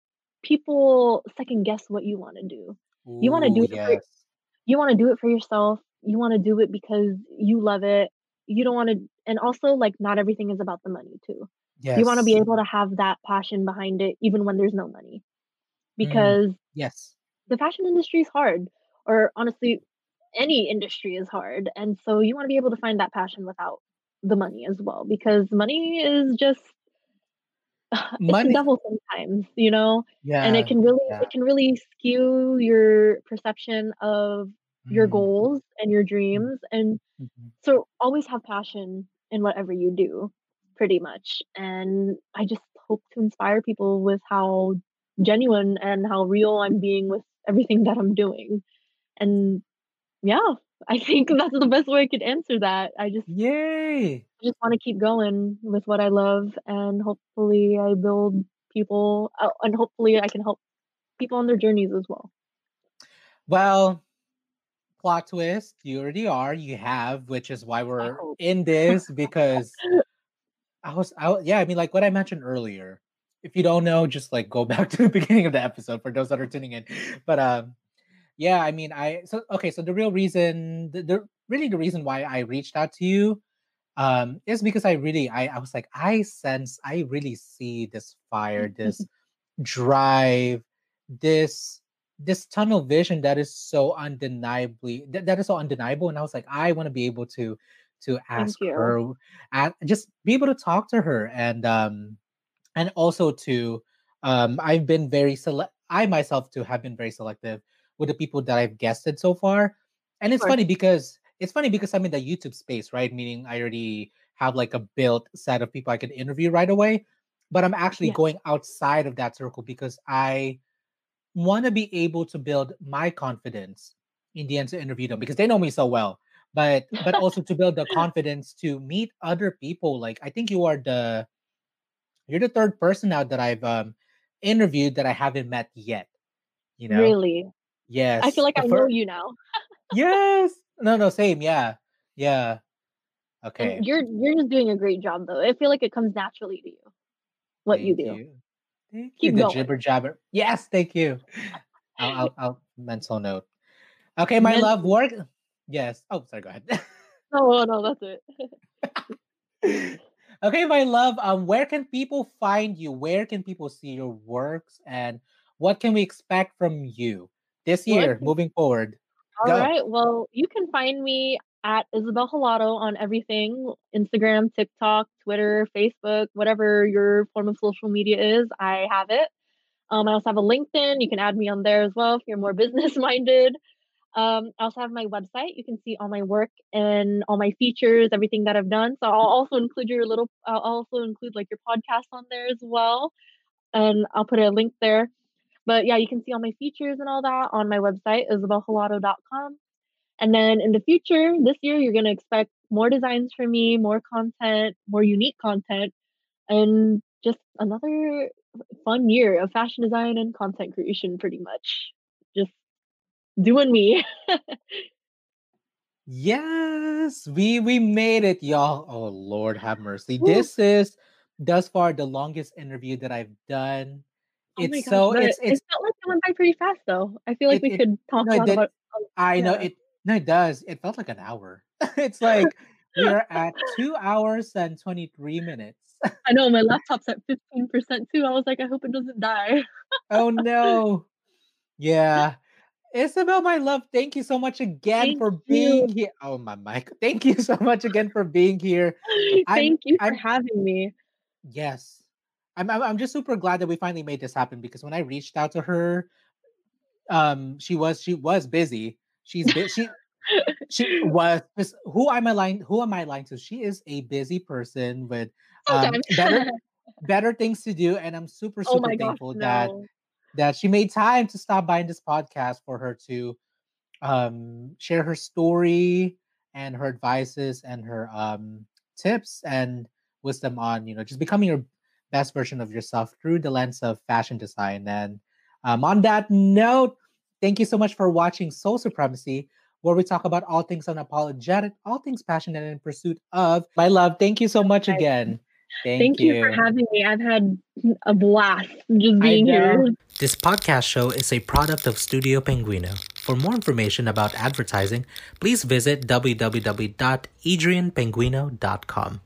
people second guess what you wanna do. You wanna Ooh, do it for yes. you wanna do it for yourself. You wanna do it because you love it. You don't wanna and also, like, not everything is about the money too. yes. You wanna be able to have that passion behind it even when there's no money, Mm, because yes. the fashion industry is hard, or honestly, any industry is hard, and so you wanna be able to find that passion without the money as well, because money is just it's the Money. devil sometimes, you know, Yeah. and it can really Yeah. it can really skew your perception of your Mm, goals and your mm, dreams, and mhm. so always have passion in whatever you do, pretty much, and I just hope to inspire people with how genuine and how real I'm being with everything that I'm doing, and yeah, I think that's the best way I could answer that. I just Yay! I just wanna keep going with what I love, and hopefully I build people uh, and hopefully I can help people on their journeys as well. Well, plot twist, you already are, you have, which is why we're in this because I was I yeah, I mean, like what I mentioned earlier, if you don't know, just like go back to the beginning of the episode for those that are tuning in. But um, yeah, I mean, I so okay, so the real reason, the, the really the reason why I reached out to you um is because I really I I was like I sense I really see this fire, this drive, this this tunnel vision that is so undeniably that, that is so undeniable and i was like i want to be able to to ask her and just be able to talk to her and um and also to um i've been very select i myself too have been very selective with the people that i've guested so far and it's funny because it's funny because i'm in the youtube space right meaning i already have like a built set of people i can interview right away but i'm actually Yeah. going outside of that circle because i want to be able to build my confidence in the end to interview them because they know me so well but but also to build the confidence to meet other people like i think you are the you're the third person now that I've um interviewed that I haven't met yet. You know? Really. I feel like The I know you now. Yes. No, no, same. Yeah. Yeah. And Okay. you're you're just doing a great job though. I feel like it comes naturally to you, what you do. you. Thank you. Keep The going. jibber jabber. Yes, thank you. I'll I'll, I'll mental note. Okay, my love. Work. Yes. Oh, sorry. Go ahead. No, no, that's it. okay, my love. Um, where can people find you? Where can people see your works, and what can we expect from you this year, moving forward? All Go. right. Well, you can find me at Ysabel Hilado on everything Instagram, TikTok, Twitter, Facebook, whatever your form of social media is. I have it. Um, I also have a LinkedIn. You can add me on there as well if you're more business minded. Um, I also have my website. You can see all my work and all my features, everything that I've done. So I'll also include your little, I'll also include like your podcast on there as well. And I'll put a link there. But yeah, you can see all my features and all that on my website, ysabelhilado.com. And then in the future, this year, you're going to expect more designs from me, more content, more unique content, and just another fun year of fashion design and content creation, pretty much. Just doing me. yes, we we made it, y'all. Oh Lord, have mercy. This is thus far the longest interview that I've done. Oh, oh It's my gosh, so it's it it's felt like it went by pretty fast, though. I feel like it we it could talk no a lot did. about I know it. No, it does. It felt like an hour. It's like we are at two hours and twenty three minutes. I know my laptop's at 15% too. I was like, "I hope it doesn't die." Oh no. Yeah. Ysabel, my love, thank you so much again Thank for you. being here. Oh my mic. Thank you so much again for being here. I'm Thank you for I'm having me. yes. I'm I'm I'm just super glad that we finally made this happen because when I reached out to her, um, she was she was busy. She's bu- she she was who am I lying who am I lying to? She is a busy person with um better better things to do, and I'm super Oh super gosh, thankful that no. that she made time to stop by in this podcast for her to um share her story and her advices and her um tips and wisdom on you know just becoming your best version of yourself through the lens of fashion design and um, on that note thank you so much for watching soul supremacy where we talk about all things unapologetic all things passionate and in pursuit of my love thank you so much again thank Thank you for having me. I've had a blast just being here. This podcast show is a product of Studio Penguino. For more information about advertising, please visit www.adrianpenguino.com.